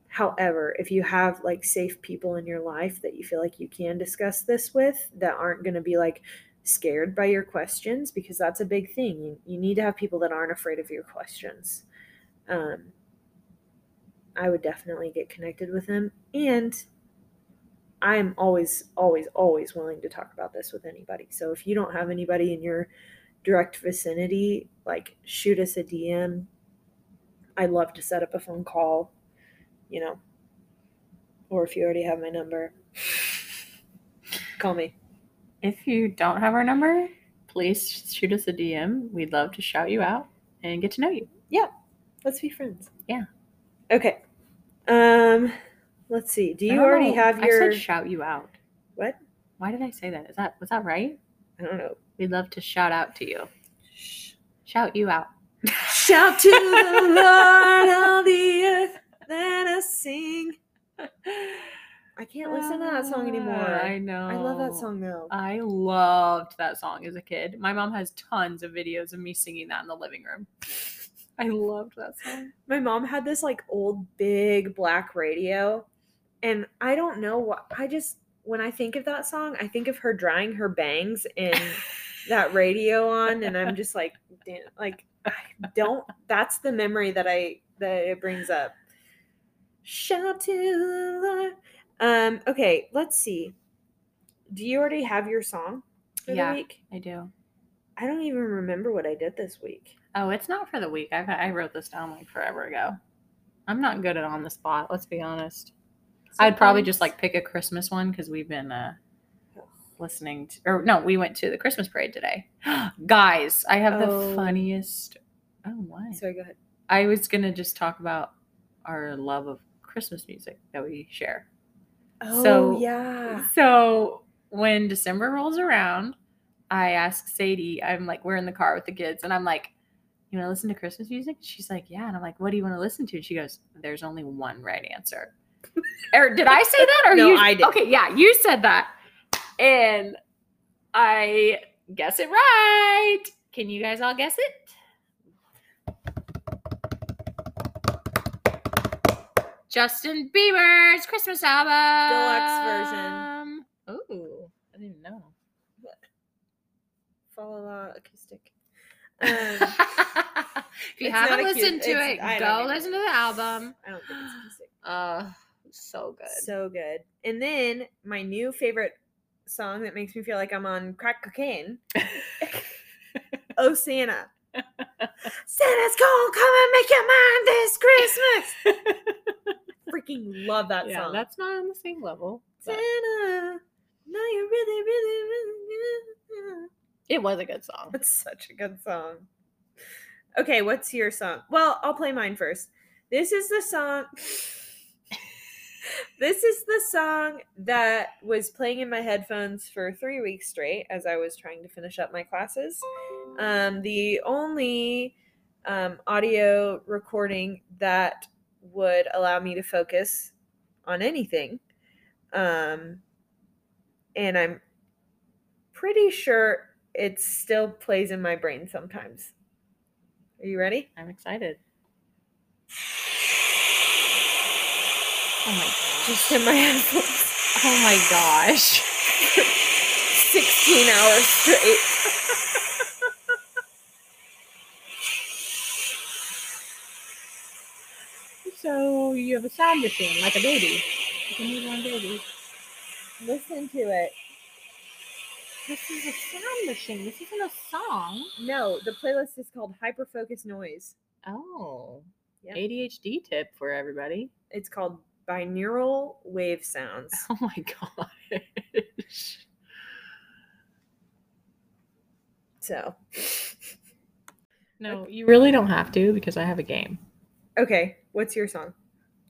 however if you have like safe people in your life that you feel like you can discuss this with that aren't going to be like scared by your questions because that's a big thing you, you need to have people that aren't afraid of your questions um i would definitely get connected with them and i am always always always willing to talk about this with anybody so if you don't have anybody in your direct vicinity, like shoot us a DM. I'd love to set up a phone call, you know, or if you already have my number, call me.
If you don't have our number, please shoot us a DM. We'd love to shout you out and get to know you. Yeah.
Let's be friends.
Yeah.
Okay. Um, let's see. Do you already
know.
have
I
your
said shout you out.
what?
Why did I say that? Is that was that right?
I don't know.
We'd love to shout out to you. Shh. Shout you out.
Shout to the Lord of the earth, let us sing. I can't listen to that song anymore.
I know.
I love that song though.
I loved that song as a kid. My mom has tons of videos of me singing that in the living room. I loved that song.
My mom had this like old big black radio, and I don't know what I just when I think of that song, I think of her drying her bangs and that radio on, and I'm just like, damn, like I don't. That's the memory that I that it brings up. Shout to the Lord. Um. Okay. Let's see. Do you already have your song for
Yeah.
the week?
I do.
I don't even remember what I did this week.
Oh, it's not for the week. I've, I wrote this down like forever ago. I'm not good at on the spot. Let's be honest. I'd probably just like pick a Christmas one because we've been uh, listening to, or no, we went to the Christmas parade today. Guys, I have
Oh.
the funniest. Oh, what?
Sorry. Go ahead.
I was gonna just talk about our love of Christmas music that we share.
Oh
So-
yeah.
So when December rolls around, I ask Sadie, I'm like, we're in the car with the kids, and I'm like, you want to listen to Christmas music? She's like, yeah. And I'm like, what do you want to listen to? And she goes, there's only one right answer. or er, did I say that? Or
No,
you?
I did.
Okay, yeah, you said that. And I guess it right. Can you guys all guess it? Justin Bieber's Christmas album.
Deluxe version.
Ooh, I didn't even know.
Follow la acoustic. Um,
if you haven't listened to it, go listen to the album.
I don't think it's acoustic.
Uh, so good.
So good. And then my new favorite song that makes me feel like I'm on crack cocaine. oh Santa. Santa's gonna come and make your mind this Christmas. Freaking love that
yeah,
song.
that's not on the same level. but
Santa. No, you're really, really, really.
It was a good song.
It's such a good song. Okay, what's your song? Well, I'll play mine first. This is the song. this is the song that was playing in my headphones for three weeks straight as I was trying to finish up my classes. Um, the only um, audio recording that would allow me to focus on anything. Um, and I'm pretty sure it still plays in my brain sometimes. Are you ready?
I'm excited. Oh my gosh.
Just in my headphones.
Oh my gosh.
16 hours straight.
So you have a sound machine like a baby. Like a newborn baby.
Listen to it.
This is a sound machine. This isn't a song.
No, the playlist is called Hyperfocus Noise.
Oh.
Yeah.
ADHD tip for everybody.
It's called binaural wave sounds.
Oh my gosh.
So,
No, you really don't have to because I have a game.
okay, what's your song?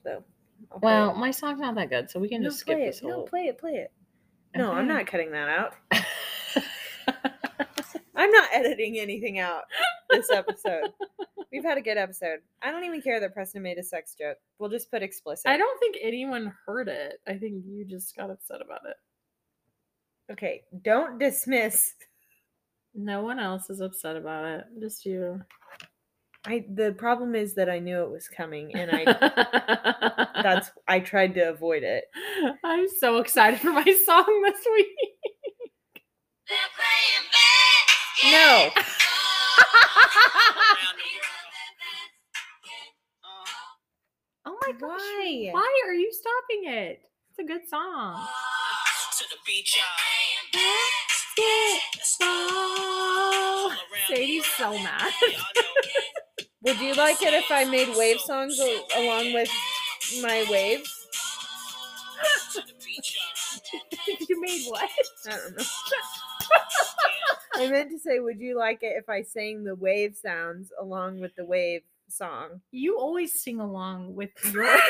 Though. I'll
Well, my song's not that good, so we can
no,
just skip
play
this
it. No, play it, play it. No, I'm not cutting that out. I'm not editing anything out this episode. We've had a good episode. I don't even care that Preston made a sex joke. We'll just put explicit.
I don't think anyone heard it. I think you just got upset about it.
Okay, don't dismiss.
No one else is upset about it. Just you.
I the problem is that I knew it was coming and I that's I tried to avoid it.
I'm so excited for my song this week.
No.
Oh my gosh.
Why?
Why are you stopping it? It's a good song. Sadie's so mad.
Would you like it if I made wave songs al- along with my waves?
you made what?
I don't know. I meant to say, would you like it if I sang the wave sounds along with the wave song?
You always sing along with your. that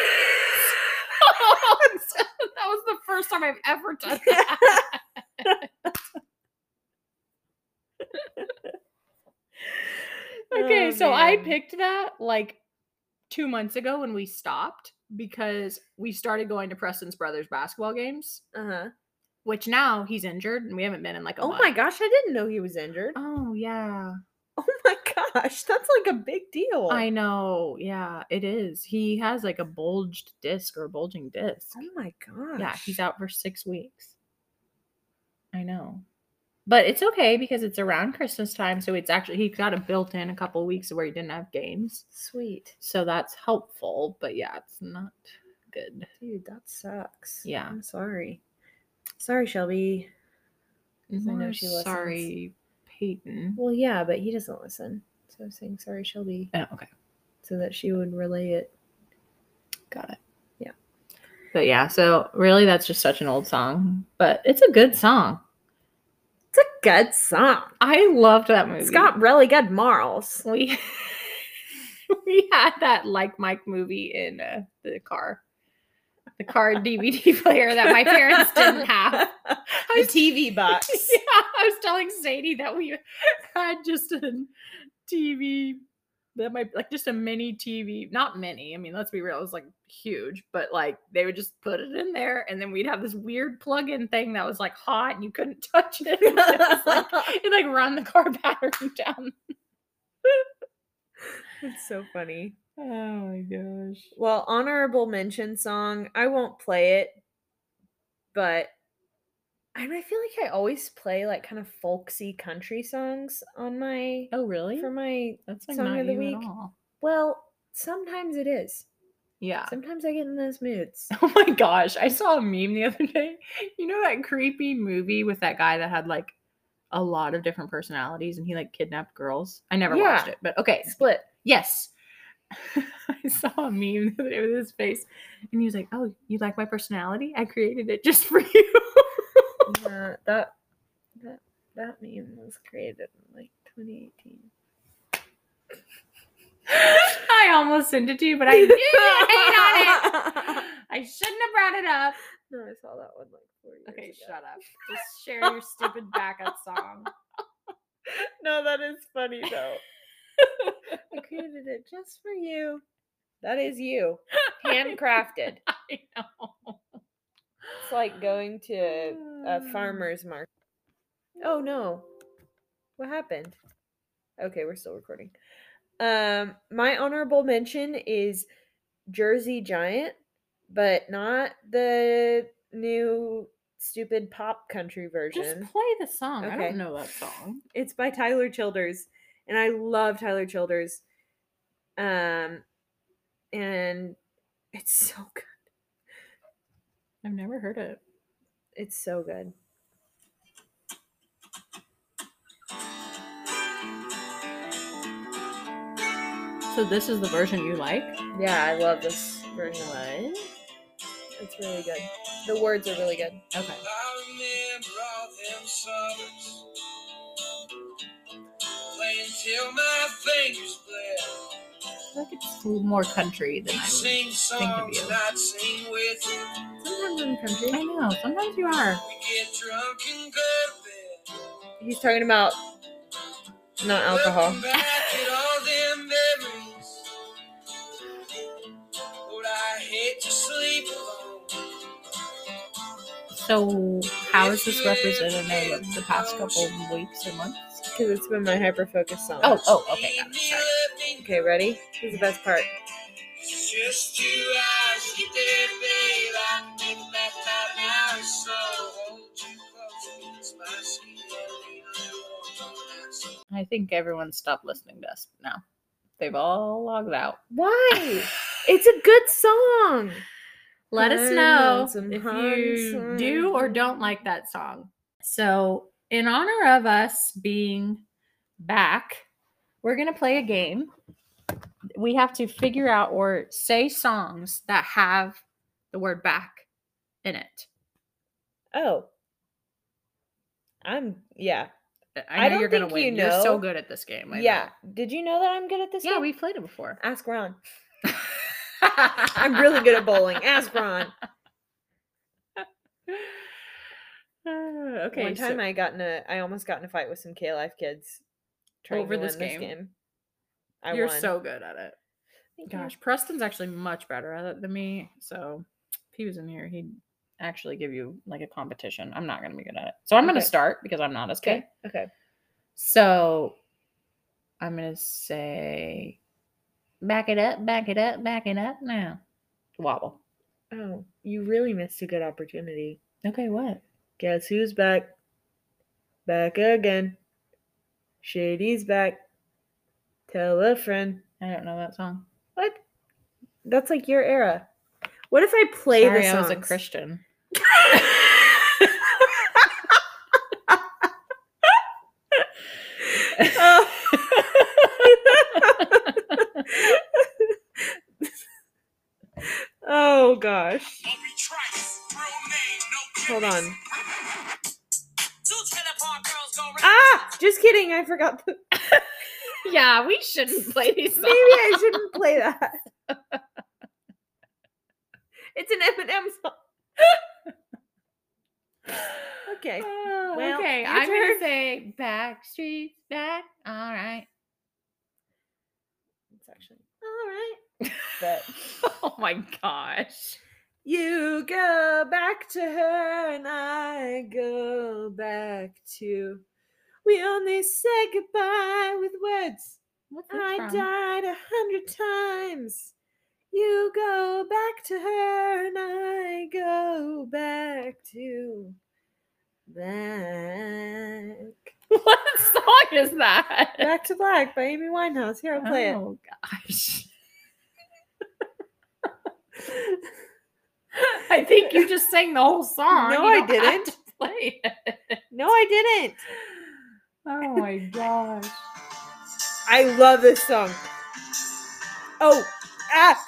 was the first time I've ever done that. Okay,
Oh,
so I picked that like two months ago when we stopped. because we started going to Preston's brothers basketball games,
Uh-huh.
which now he's injured and we haven't been in like a
Oh
month.
my gosh, I didn't know he was injured.
Oh yeah.
Oh my gosh, that's like a big deal.
I know. Yeah, it is. He has like a bulged disc or a bulging disc.
Oh my gosh.
Yeah, he's out for six weeks. I know. But it's okay because it's around Christmas time. So it's actually, he got a built in a couple weeks where he didn't have games.
Sweet.
So that's helpful. But yeah, it's not good.
Dude, that sucks.
Yeah.
I'm sorry. Sorry, Shelby. I know she listens.
Sorry, Peyton.
Well, yeah, but he doesn't listen. So I'm saying sorry, Shelby,
Oh, okay.
so that she would relay it.
Got it.
Yeah.
But yeah, so really that's just such an old song. But it's a good song.
It's a good song.
I loved that movie.
It's got really good morals.
we we had that like Mike movie in uh, the car, the car DVD player that my parents didn't have. I
the TV box.
yeah, I was telling Sadie that we had just a TV that might like just a mini TV, not mini. I mean, let's be real, it was like huge, but like they would just put it in there, and then we'd have this weird plug-in thing that was like hot, and you couldn't touch it. it was like it like run the car battery down.
it's so funny.
Oh my gosh.
Well, honorable mention song. I won't play it, but I, feel like I always play like kind of folksy country songs on my
Oh really?
for my.
That's like
song
not
of the
you
week.
at all.
Well, sometimes it is.
Yeah.
Sometimes I get in those moods.
Oh my gosh. I saw a meme the other day. You know that creepy movie with that guy that had like a lot of different personalities and he like kidnapped girls? I never watched it, but okay.
Split.
Yes. I saw a meme the other day with his face and he was like, Oh, you like my personality? I created it just for you.
That that that meme was created in like 2018.
I almost sent it to you, but I didn't hate on it. I shouldn't have brought it up.
No, I saw that one like four years
Okay,
ago.
shut up. Just share your stupid backup song.
No, that is funny though. I created it just for you. That is you. Handcrafted.
I know.
It's like going to a farmer's market. Oh no. What happened? Okay, we're still recording. Um my honorable mention is Jersey Giant, but not the new stupid pop country version.
Just play the song. I
Okay.
don't know that song.
It's by Tyler Childers, and I love Tyler Childers. Um, and it's so good.
I've never heard it.
It's so good.
So this is the version you like?
Yeah, I love this version.
What?
It's really good. The words are really good.
Okay.
I remember all them summers playing till my fingers bled.
I feel like it's a more country than I would.
Sing
of
songs
you.
and I'd sing with you.
Sometimes in country.
I know. Sometimes you are.
We get drunk and go to bed.
He's talking about not alcohol.
Looking back at all them memories. Lord, I hate to sleep alone.
So how is this representative of the past couple of weeks or months?
Because it's been my hyper focus song.
Oh, oh, okay. Got it. Sorry.
Okay, ready? Here's the best part.
It's just two hours to get babe. I can make it back right. So hold you close against my skin.
I think everyone stopped listening to us now. They've all logged out.
Why? It's a good song.
Let us know if you do or don't like that song. So, in honor of us being back, we're going to play a game. We have to figure out or say songs that have the word back in it.
Oh. I'm yeah.
I know
I don't
you're going to
think you
win. You're so good at this game. I
yeah. Did you know that I'm good at this.
Yeah,
game?
we've played it before.
Ask Ron. I'm really good at bowling. Ask Ron.
Uh, okay.
One time
so-
I got in a I almost got in a fight with some K Life kids trying
Over
to
this
win
game?
this game. I
you're
won.
so good at it.
Thank you.
Gosh, Preston's actually much better at it than me. So if he was in here, he'd actually give you like a competition. I'm not gonna be good at it. So I'm gonna start because I'm not as good.
Okay. Okay.
So I'm gonna say back it up, back it up, back it up now. Wobble.
Oh, you really missed a good opportunity.
Okay, what?
Guess who's back? Back again. Shady's back. Tell a friend.
I don't know that song.
What? That's like your era. What if I play
Sorry,
the
I was a? Christian.
Oh. oh gosh.
Bobby Trice, real name, no
Hold on. Just kidding. I forgot. The-
yeah, we shouldn't play these songs.
Maybe I shouldn't play that. it's an Eminem song. Okay.
Oh,
Well,
okay, I'm
turn.
gonna say back streets back. All right.
It's actually all right. But
oh my gosh.
you go back to her and I go back to. We only say goodbye with words. I
from?
died a hundred times. You go back to her and I go back to black.
what song is that?
Back to Black by Amy Winehouse. Here, I'll play
oh gosh. I think you just sang the whole song.
No, I didn't.
Play it.
it. No, I didn't.
Oh my gosh.
I love this song. Oh, ah!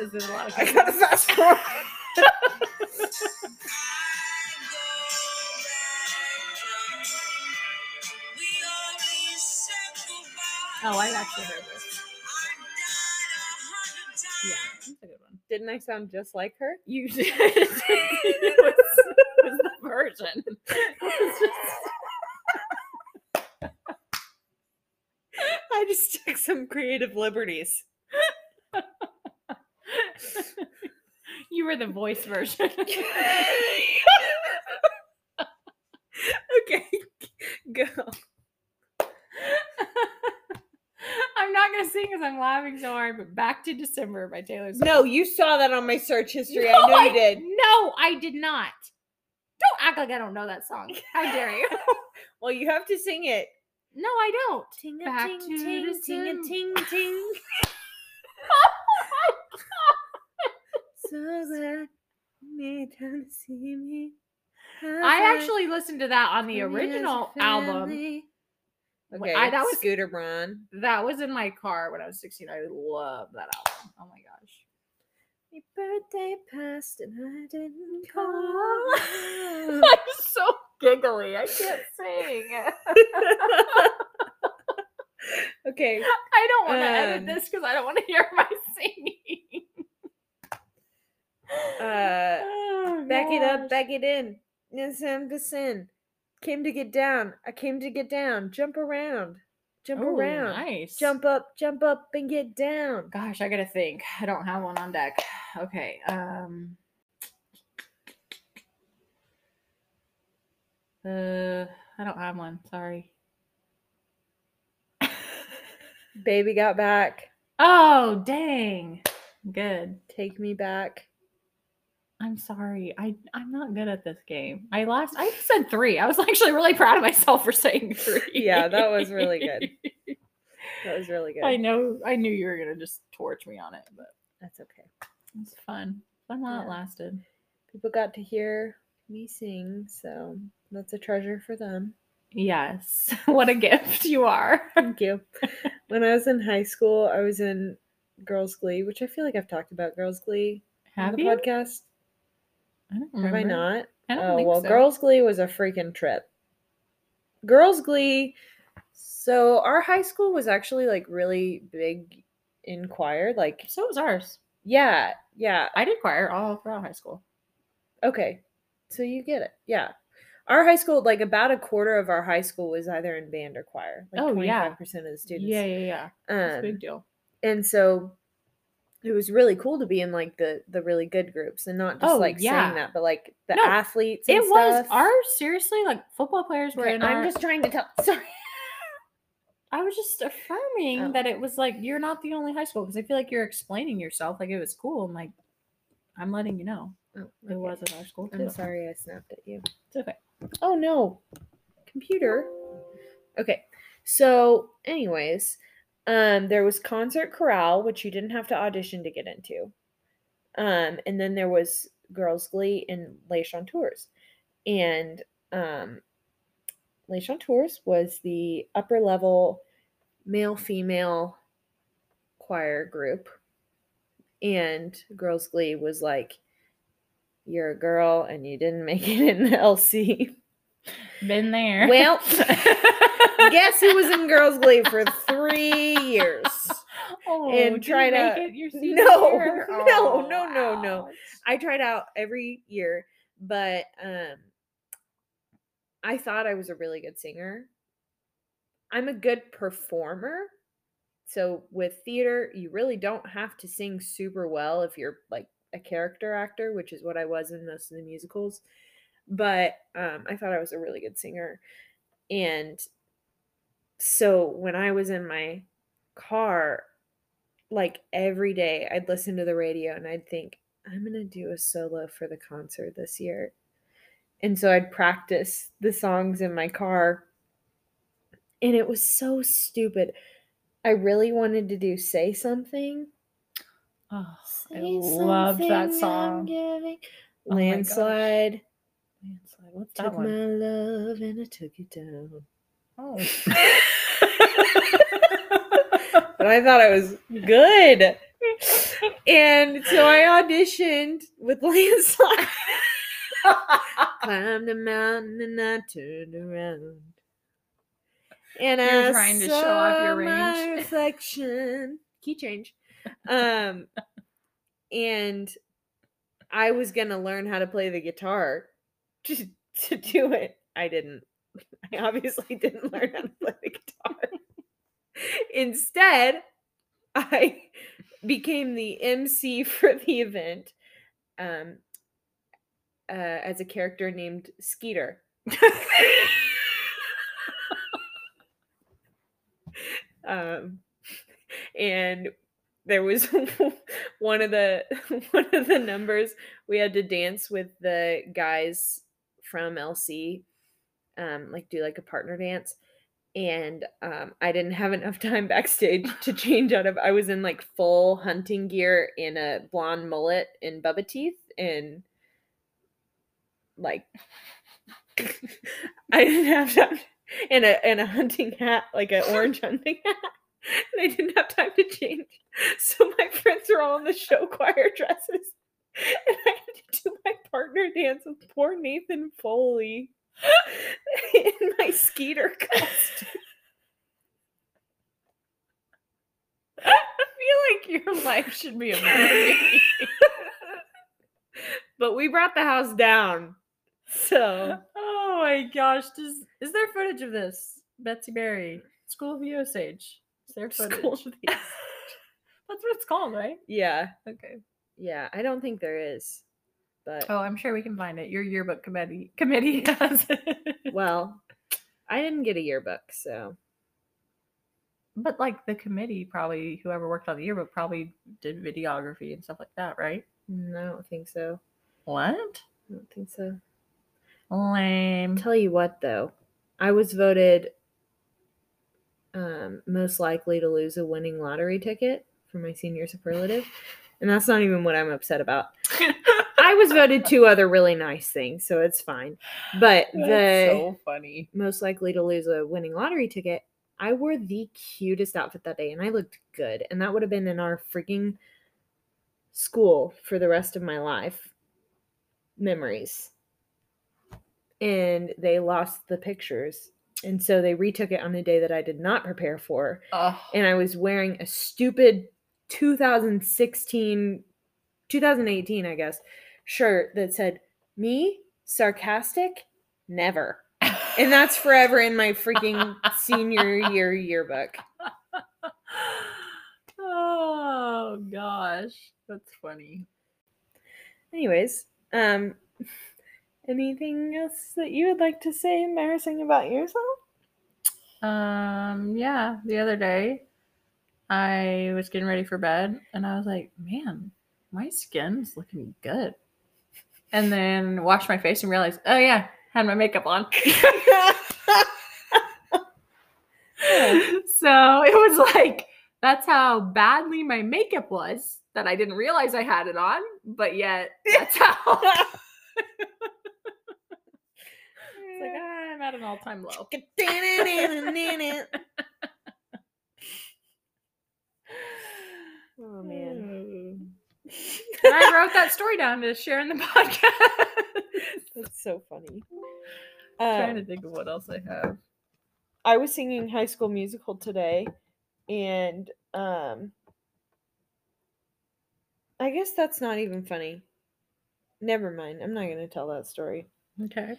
Is it a lot of
I gotta fast forward.
Oh, I actually heard this. Yeah, that's a good one.
Didn't I sound just like her?
You did. it was, it was the version. It was just-
I just took some creative liberties.
you were the voice version.
okay, go.
I'm not gonna sing because I'm laughing so hard. But "Back to December" by Taylor Swift.
No, you saw that on my search history.
No,
I know you did.
No, I did not. Don't act like I don't know that song. How dare you?
Well, you have to sing it.
No, I don't.
Ting a
Back
ting
to
ting ting a
December.
ting ting. So glad you made time to see me.
I actually listened to that on the original album.
Okay,
I- that was-
Scooter Braun.
That was in my car when I was 16. I love that album. Oh my gosh.
Your birthday passed and I didn't call.
I'm so giggly. I can't sing.
okay,
I don't want to edit
Um,
this because I don't want to hear my singing.
uh,
Oh,
back it up, back it in. Yes, I'm the sin. Came to get down. I came to get down. Jump around. Jump
Ooh,
around.
Nice.
Jump up, jump up, and get down.
Gosh, I gotta think. I don't have one on deck. Okay. Um. Uh, I don't have one. Sorry.
Baby got back.
oh dang. Good.
Take me back.
I'm sorry. I I'm not good at this game. I last I said three. I was actually really proud of myself for saying three.
Yeah, that was really good. That was really good.
I know. I knew you were gonna just torch me on it, but
That's okay.
it's fun. Fun while it lasted.
People got to hear me sing, so that's a treasure for them.
Yes. what a gift you are.
Thank you. when I was in high school, I was in Girls Glee, which I feel like I've talked about Girls Glee on
Have
the
you?
podcast.
I don't
Have I not?
I don't
oh well,
so.
Girls Glee was a freaking trip. Girls Glee. So our high school was actually like really big in choir. Like,
So was ours.
yeah, yeah.
I did choir all throughout high school.
Okay, so you get it. Yeah, our high school, like about a quarter of our high school was either in band or choir. Like
Oh, yeah.
percent of the students.
Yeah, yeah, yeah. It's a
Um,
big deal.
and so it was really cool to be in like the the really good groups and not just
Oh,
like
yeah.
saying that, but like the
No,
athletes. And
It was
stuff.
our seriously like football players were
Okay,
in
I'm
our.
just trying to tell. Sorry.
I was just affirming
Oh.
that it was like you're not the only high school because I feel like you're explaining yourself like it was cool and like I'm letting you know
Oh,
it was at our school too.
I'm sorry I snapped at you.
It's okay.
Oh no. Computer. Okay. So, anyways, um there was concert chorale which you didn't have to audition to get into. Um and then there was girls glee and Les Chanteurs. And um Les Chanteurs was the upper level male female choir group. And Girls Glee was like you're a girl and you didn't make it in the LC.
Been there.
Well, Guess who was in Girls Glee for three years?
oh,
and tried out-
it your senior
No,
year?
no,
Oh,
no, no, no.
ouch.
I tried out every year, but um I thought I was a really good singer. I'm a good performer. So with theater, you really don't have to sing super well if you're like a character actor, which is what I was in most of the musicals. But um I thought I was a really good singer. And so when I was in my car, like every day, I'd listen to the radio and I'd think, I'm going to do a solo for the concert this year. And so I'd practice the songs in my car. And it was so stupid. I really wanted to do Say Something.
Oh, I
Say
loved that
something I'm
song. Oh.
Landslide.
Landslide. What's that
Took
one?
my love and I took it down.
Oh.
but I thought I was good. And so I auditioned with Landslide. Climbed a mountain and I turned around. And
You're
I
trying to show off your
my
range.
reflection. Key change. Um, and I was gonna learn how to play the guitar to, to do it. I didn't. I obviously didn't learn how to play the guitar. Instead, I became the MC for the event um, uh, as a character named Skeeter. um, and there was one of the one of the numbers we had to dance with the guys from LC, um, like do like a partner dance. And um, I didn't have enough time backstage to change out of. I was in like full hunting gear in a blonde mullet and bubba teeth, and like I didn't have time and a and a hunting hat, like an orange hunting hat. And I didn't have time to change. So my friends were all in the show choir dresses. And I had to do my partner dance with poor Nathan Foley in my skeeter costume.
I feel like your life should be a movie.
but we brought the house down. So
oh my gosh. Does is there footage of this? Betsy Berry, School of the Osage. Is there footage?
School of the
That's what it's called, right?
yeah,
Okay.
yeah. I don't think there is. But
Oh, I'm sure we can find it. Your yearbook committee committee has it.
well, I didn't get a yearbook, so
But like the committee, probably whoever worked on the yearbook probably did videography and stuff like that, right?
mm, I don't think so.
What?
I don't think so.
Lame.
Tell you what though, I was voted um, most likely to lose a winning lottery ticket for my senior superlative, and that's not even what I'm upset about. I was voted two other really nice things, so it's fine. But the
so funny.
most likely to lose a winning lottery ticket, I wore the cutest outfit that day, and I looked good, and that would have been in our freaking school for the rest of my life. Memories. And they lost the pictures. And so they retook it on a day that I did not prepare for.
Oh,
And I was wearing a stupid 2016, 2018, I guess, shirt that said, Me, sarcastic, never. And that's forever in my freaking senior year yearbook.
oh gosh, that's funny.
Anyways, um, anything else that you would like to say embarrassing about yourself?
Um, yeah, the other day I was getting ready for bed and I was like, man, my skin's looking good. And then washed my face and realized, oh yeah, had my makeup on. so it was like that's how badly my makeup was that I didn't realize I had it on, but yet that's how it's like "Ah, I'm at an all-time low.
oh man,
And I wrote that story down to share in the podcast.
that's so funny.
i'm trying to
Um,
think of what else I have.
I was singing High School Musical today, and um, I guess that's not even funny. Never mind. I'm not gonna tell that story.
Okay.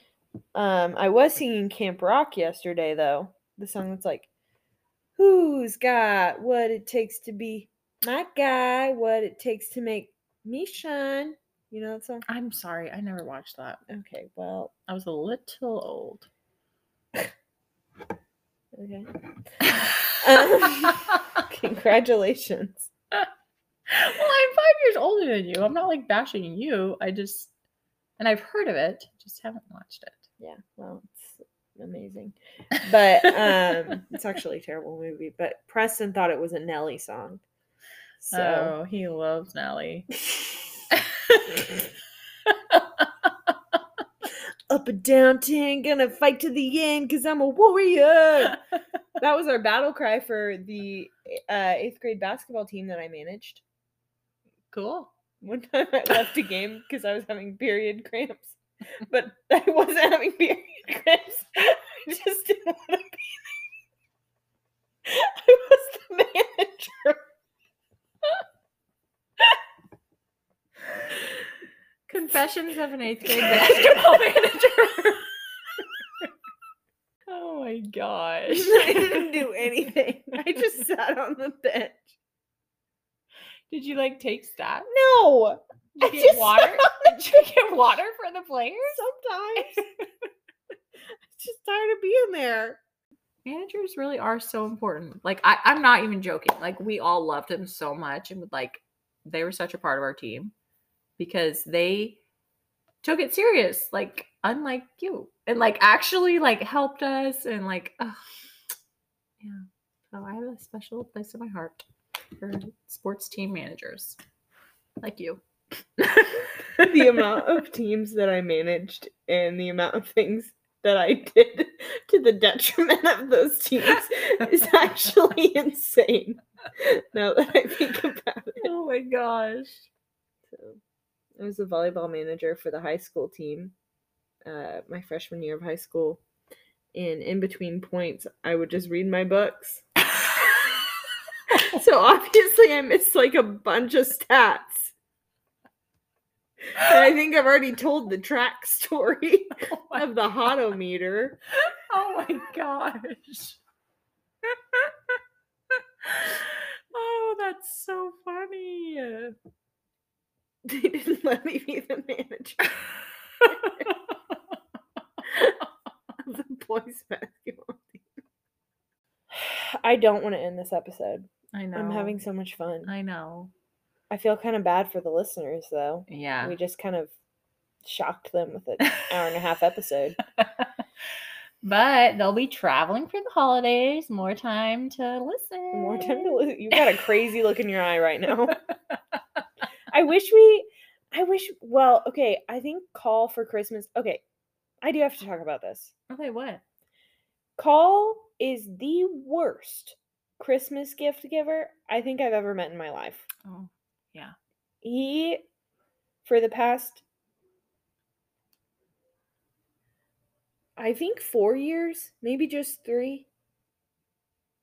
Um, I was singing Camp Rock yesterday, though. The song that's like, "Who's got what it takes to be my guy? What it takes to make me shine?" You know that song?
I'm sorry, I never watched that.
Okay, well,
I was a little old.
okay. Um, Congratulations.
well, I'm five years older than you. I'm not like bashing you. I just, and I've heard of it, just haven't watched it.
Yeah, well, it's amazing. But um it's actually a terrible movie. But Preston thought it was a Nelly song. So
oh, he loves Nelly.
up and down ten, gonna fight to the end because I'm a warrior. that was our battle cry for the uh, eighth grade basketball team that I managed.
cool.
One time I left a game because I was having period cramps, but I wasn't having period cramps. I just didn't want to be there. I was the manager.
Confessions of an eighth grade basketball manager. oh my gosh.
I didn't do anything. I just sat on the bench.
Did you like take stats?
No,
Did
I
you
just
get water? Did you get water for the players?
sometimes. just tired of being there.
Managers really are so important. Like I, I'm not even joking. Like we all loved them so much and would like they were such a part of our team because they took it serious, like unlike you. And like actually like helped us and like oh, yeah. So I have a special place in my heart for sports team managers like you.
the amount of teams that I managed and the amount of things that I did to the detriment of those teams is actually insane. Now that I think about it.
oh my gosh.
I was the volleyball manager for the high school team, uh, my freshman year of high school. And in between points, I would just read my books. So obviously, I missed like a bunch of stats. And I think I've already told the track story
Oh
of the hotometer.
oh my gosh. oh, that's so funny.
They didn't let me be the manager of the boys basketball team. I don't want to end this episode.
I know.
I'm having so much fun.
I know.
I feel kind of bad for the listeners though.
Yeah.
We just kind of shocked them with an hour and a half episode.
but they'll be traveling for the holidays. More time to listen.
More time to listen. You've got a crazy look in your eye right now. I wish we I wish well, okay, I think call for Christmas. Okay. I do have to talk about this.
Okay, what?
Call is the worst Christmas gift giver I think I've ever met in my life.
Oh, yeah.
He for the past I think 4 years, maybe just 3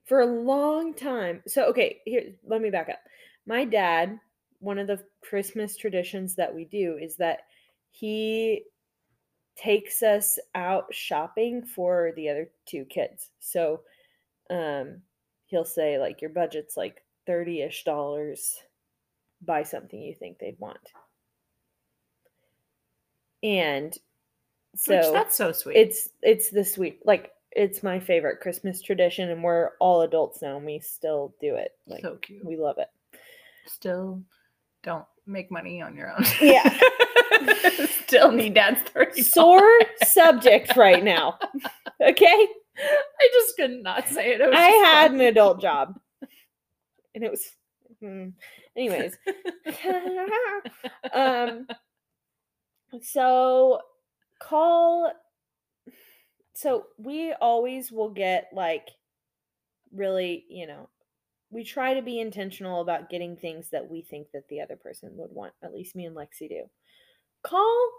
for a long time. So okay, here let me back up. My dad, one of the Christmas traditions that we do is that he takes us out shopping for the other two kids. So um he'll say like your budget's like 30 ish dollars, buy something you think they'd want. And so
Which that's so sweet.
it's it's the sweet like it's my favorite Christmas tradition and we're all adults now and we still do it. Like
so cute.
we love it.
Still don't make money on your own.
Yeah.
Still need dad's thirty.
Sore subject right now. Okay?
I just could not say it. it
I had
funny.
an adult job. And it was hmm. anyways. um so call so we always will get like really you know we try to be intentional about getting things that we think that the other person would want at least me and lexi do. Call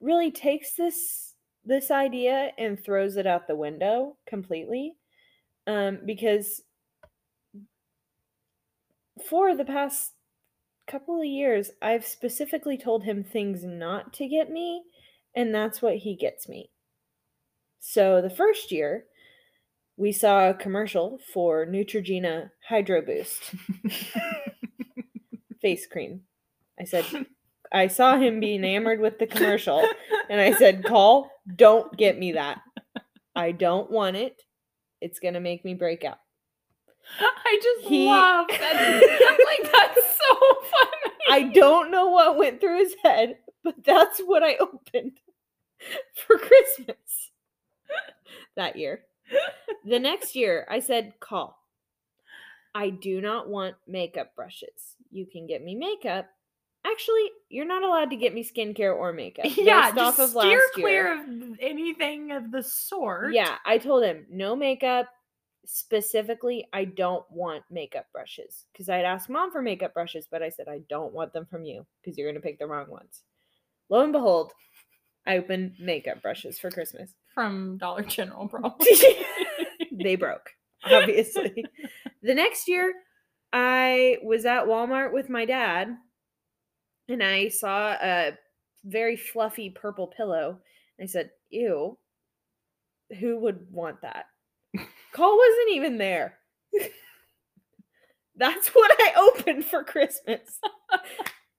really takes this this idea and throws it out the window completely um because for the past couple of years i've specifically told him things not to get me and that's what he gets me. So the first year we saw a commercial for neutrogena hydro boost face cream i said i saw him be enamored with the commercial and i said call don't get me that i don't want it it's going to make me break out
I just
He-
love that. like that's so funny.
I don't know what went through his head, but that's what I opened for Christmas that year. The next year, I said, Call. I do not want makeup brushes. You can get me makeup. Actually, you're not allowed to get me skincare or makeup.
yeah,
based off
just
of
steer
last
clear
year.
of anything of the sort.
Yeah, I told him no makeup. Specifically, I don't want makeup brushes because I'd asked mom for makeup brushes, but I said I don't want them from you because you're gonna pick the wrong ones. Lo and behold, I opened makeup brushes for Christmas.
from Dollar General, probably.
they broke, obviously. the next year, I was at Walmart with my dad and I saw a very fluffy purple pillow. I said, Ew, who would want that? Cole wasn't even there. That's what I opened for Christmas.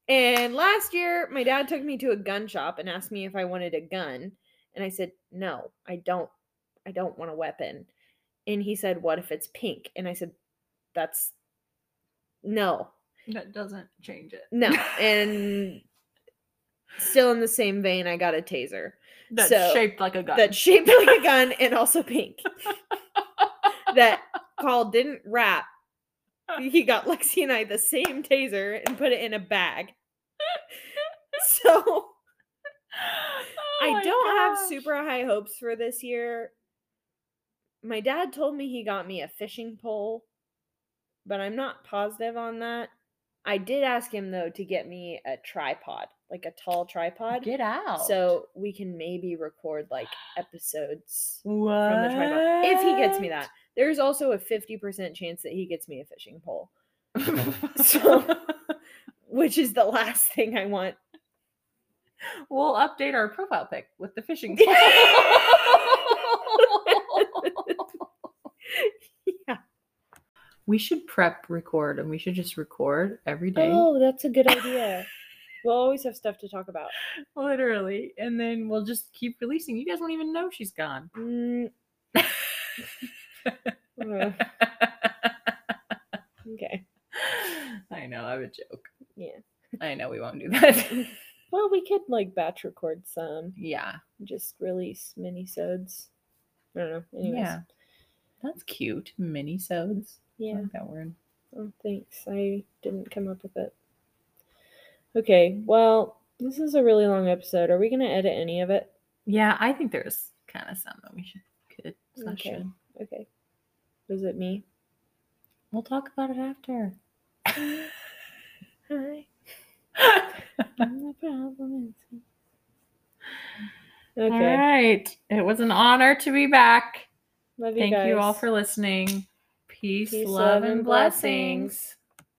And last year, my dad took me to a gun shop and asked me if I wanted a gun. And I said, No, I don't. I don't want a weapon. And he said, What if it's pink? And I said, That's no,
that doesn't change it.
no. And still in the same vein, I got a taser
That's
so-
shaped like a gun.
that's shaped like a gun and also pink. that Call didn't wrap. He got Lexi and I the same taser and put it in a bag. So
Oh
I don't have super high hopes for this year. My dad told me he got me a fishing pole, but I'm not positive on that. I did ask him though to get me a tripod, like a tall tripod,
Get out.
so we can maybe record like episodes
what?
from the tripod if he gets me that. There's also a 50% chance that he gets me a fishing pole, So- which is the last thing I want.
we'll update our profile pic with the fishing. Pole.
yeah.
We should prep record and we should just record every day.
Oh, that's a good idea. we'll always have stuff to talk about.
Literally. And then we'll just keep releasing. You guys won't even know she's gone.
Mm, okay.
I know, I have a joke.
Yeah.
I know we won't do that.
Well, we could like batch record some,
yeah.
just release minisodes. I don't know. Anyways.
Yeah. That's cute. Minisodes.
Yeah.
like that word.
Oh, thanks. I didn't come up with it. Okay. Well, this is a really long episode. Are we going to edit any of it?
Yeah, I think there's kind of some that we should could
Okay.
should.
Okay. Was it me?
We'll talk about it after.
Hi. The problem is-
All
Okay.
right. It was an honor to be back.
Love you
Thank
guys.
you all for listening. Peace,
Peace,
love, and blessings.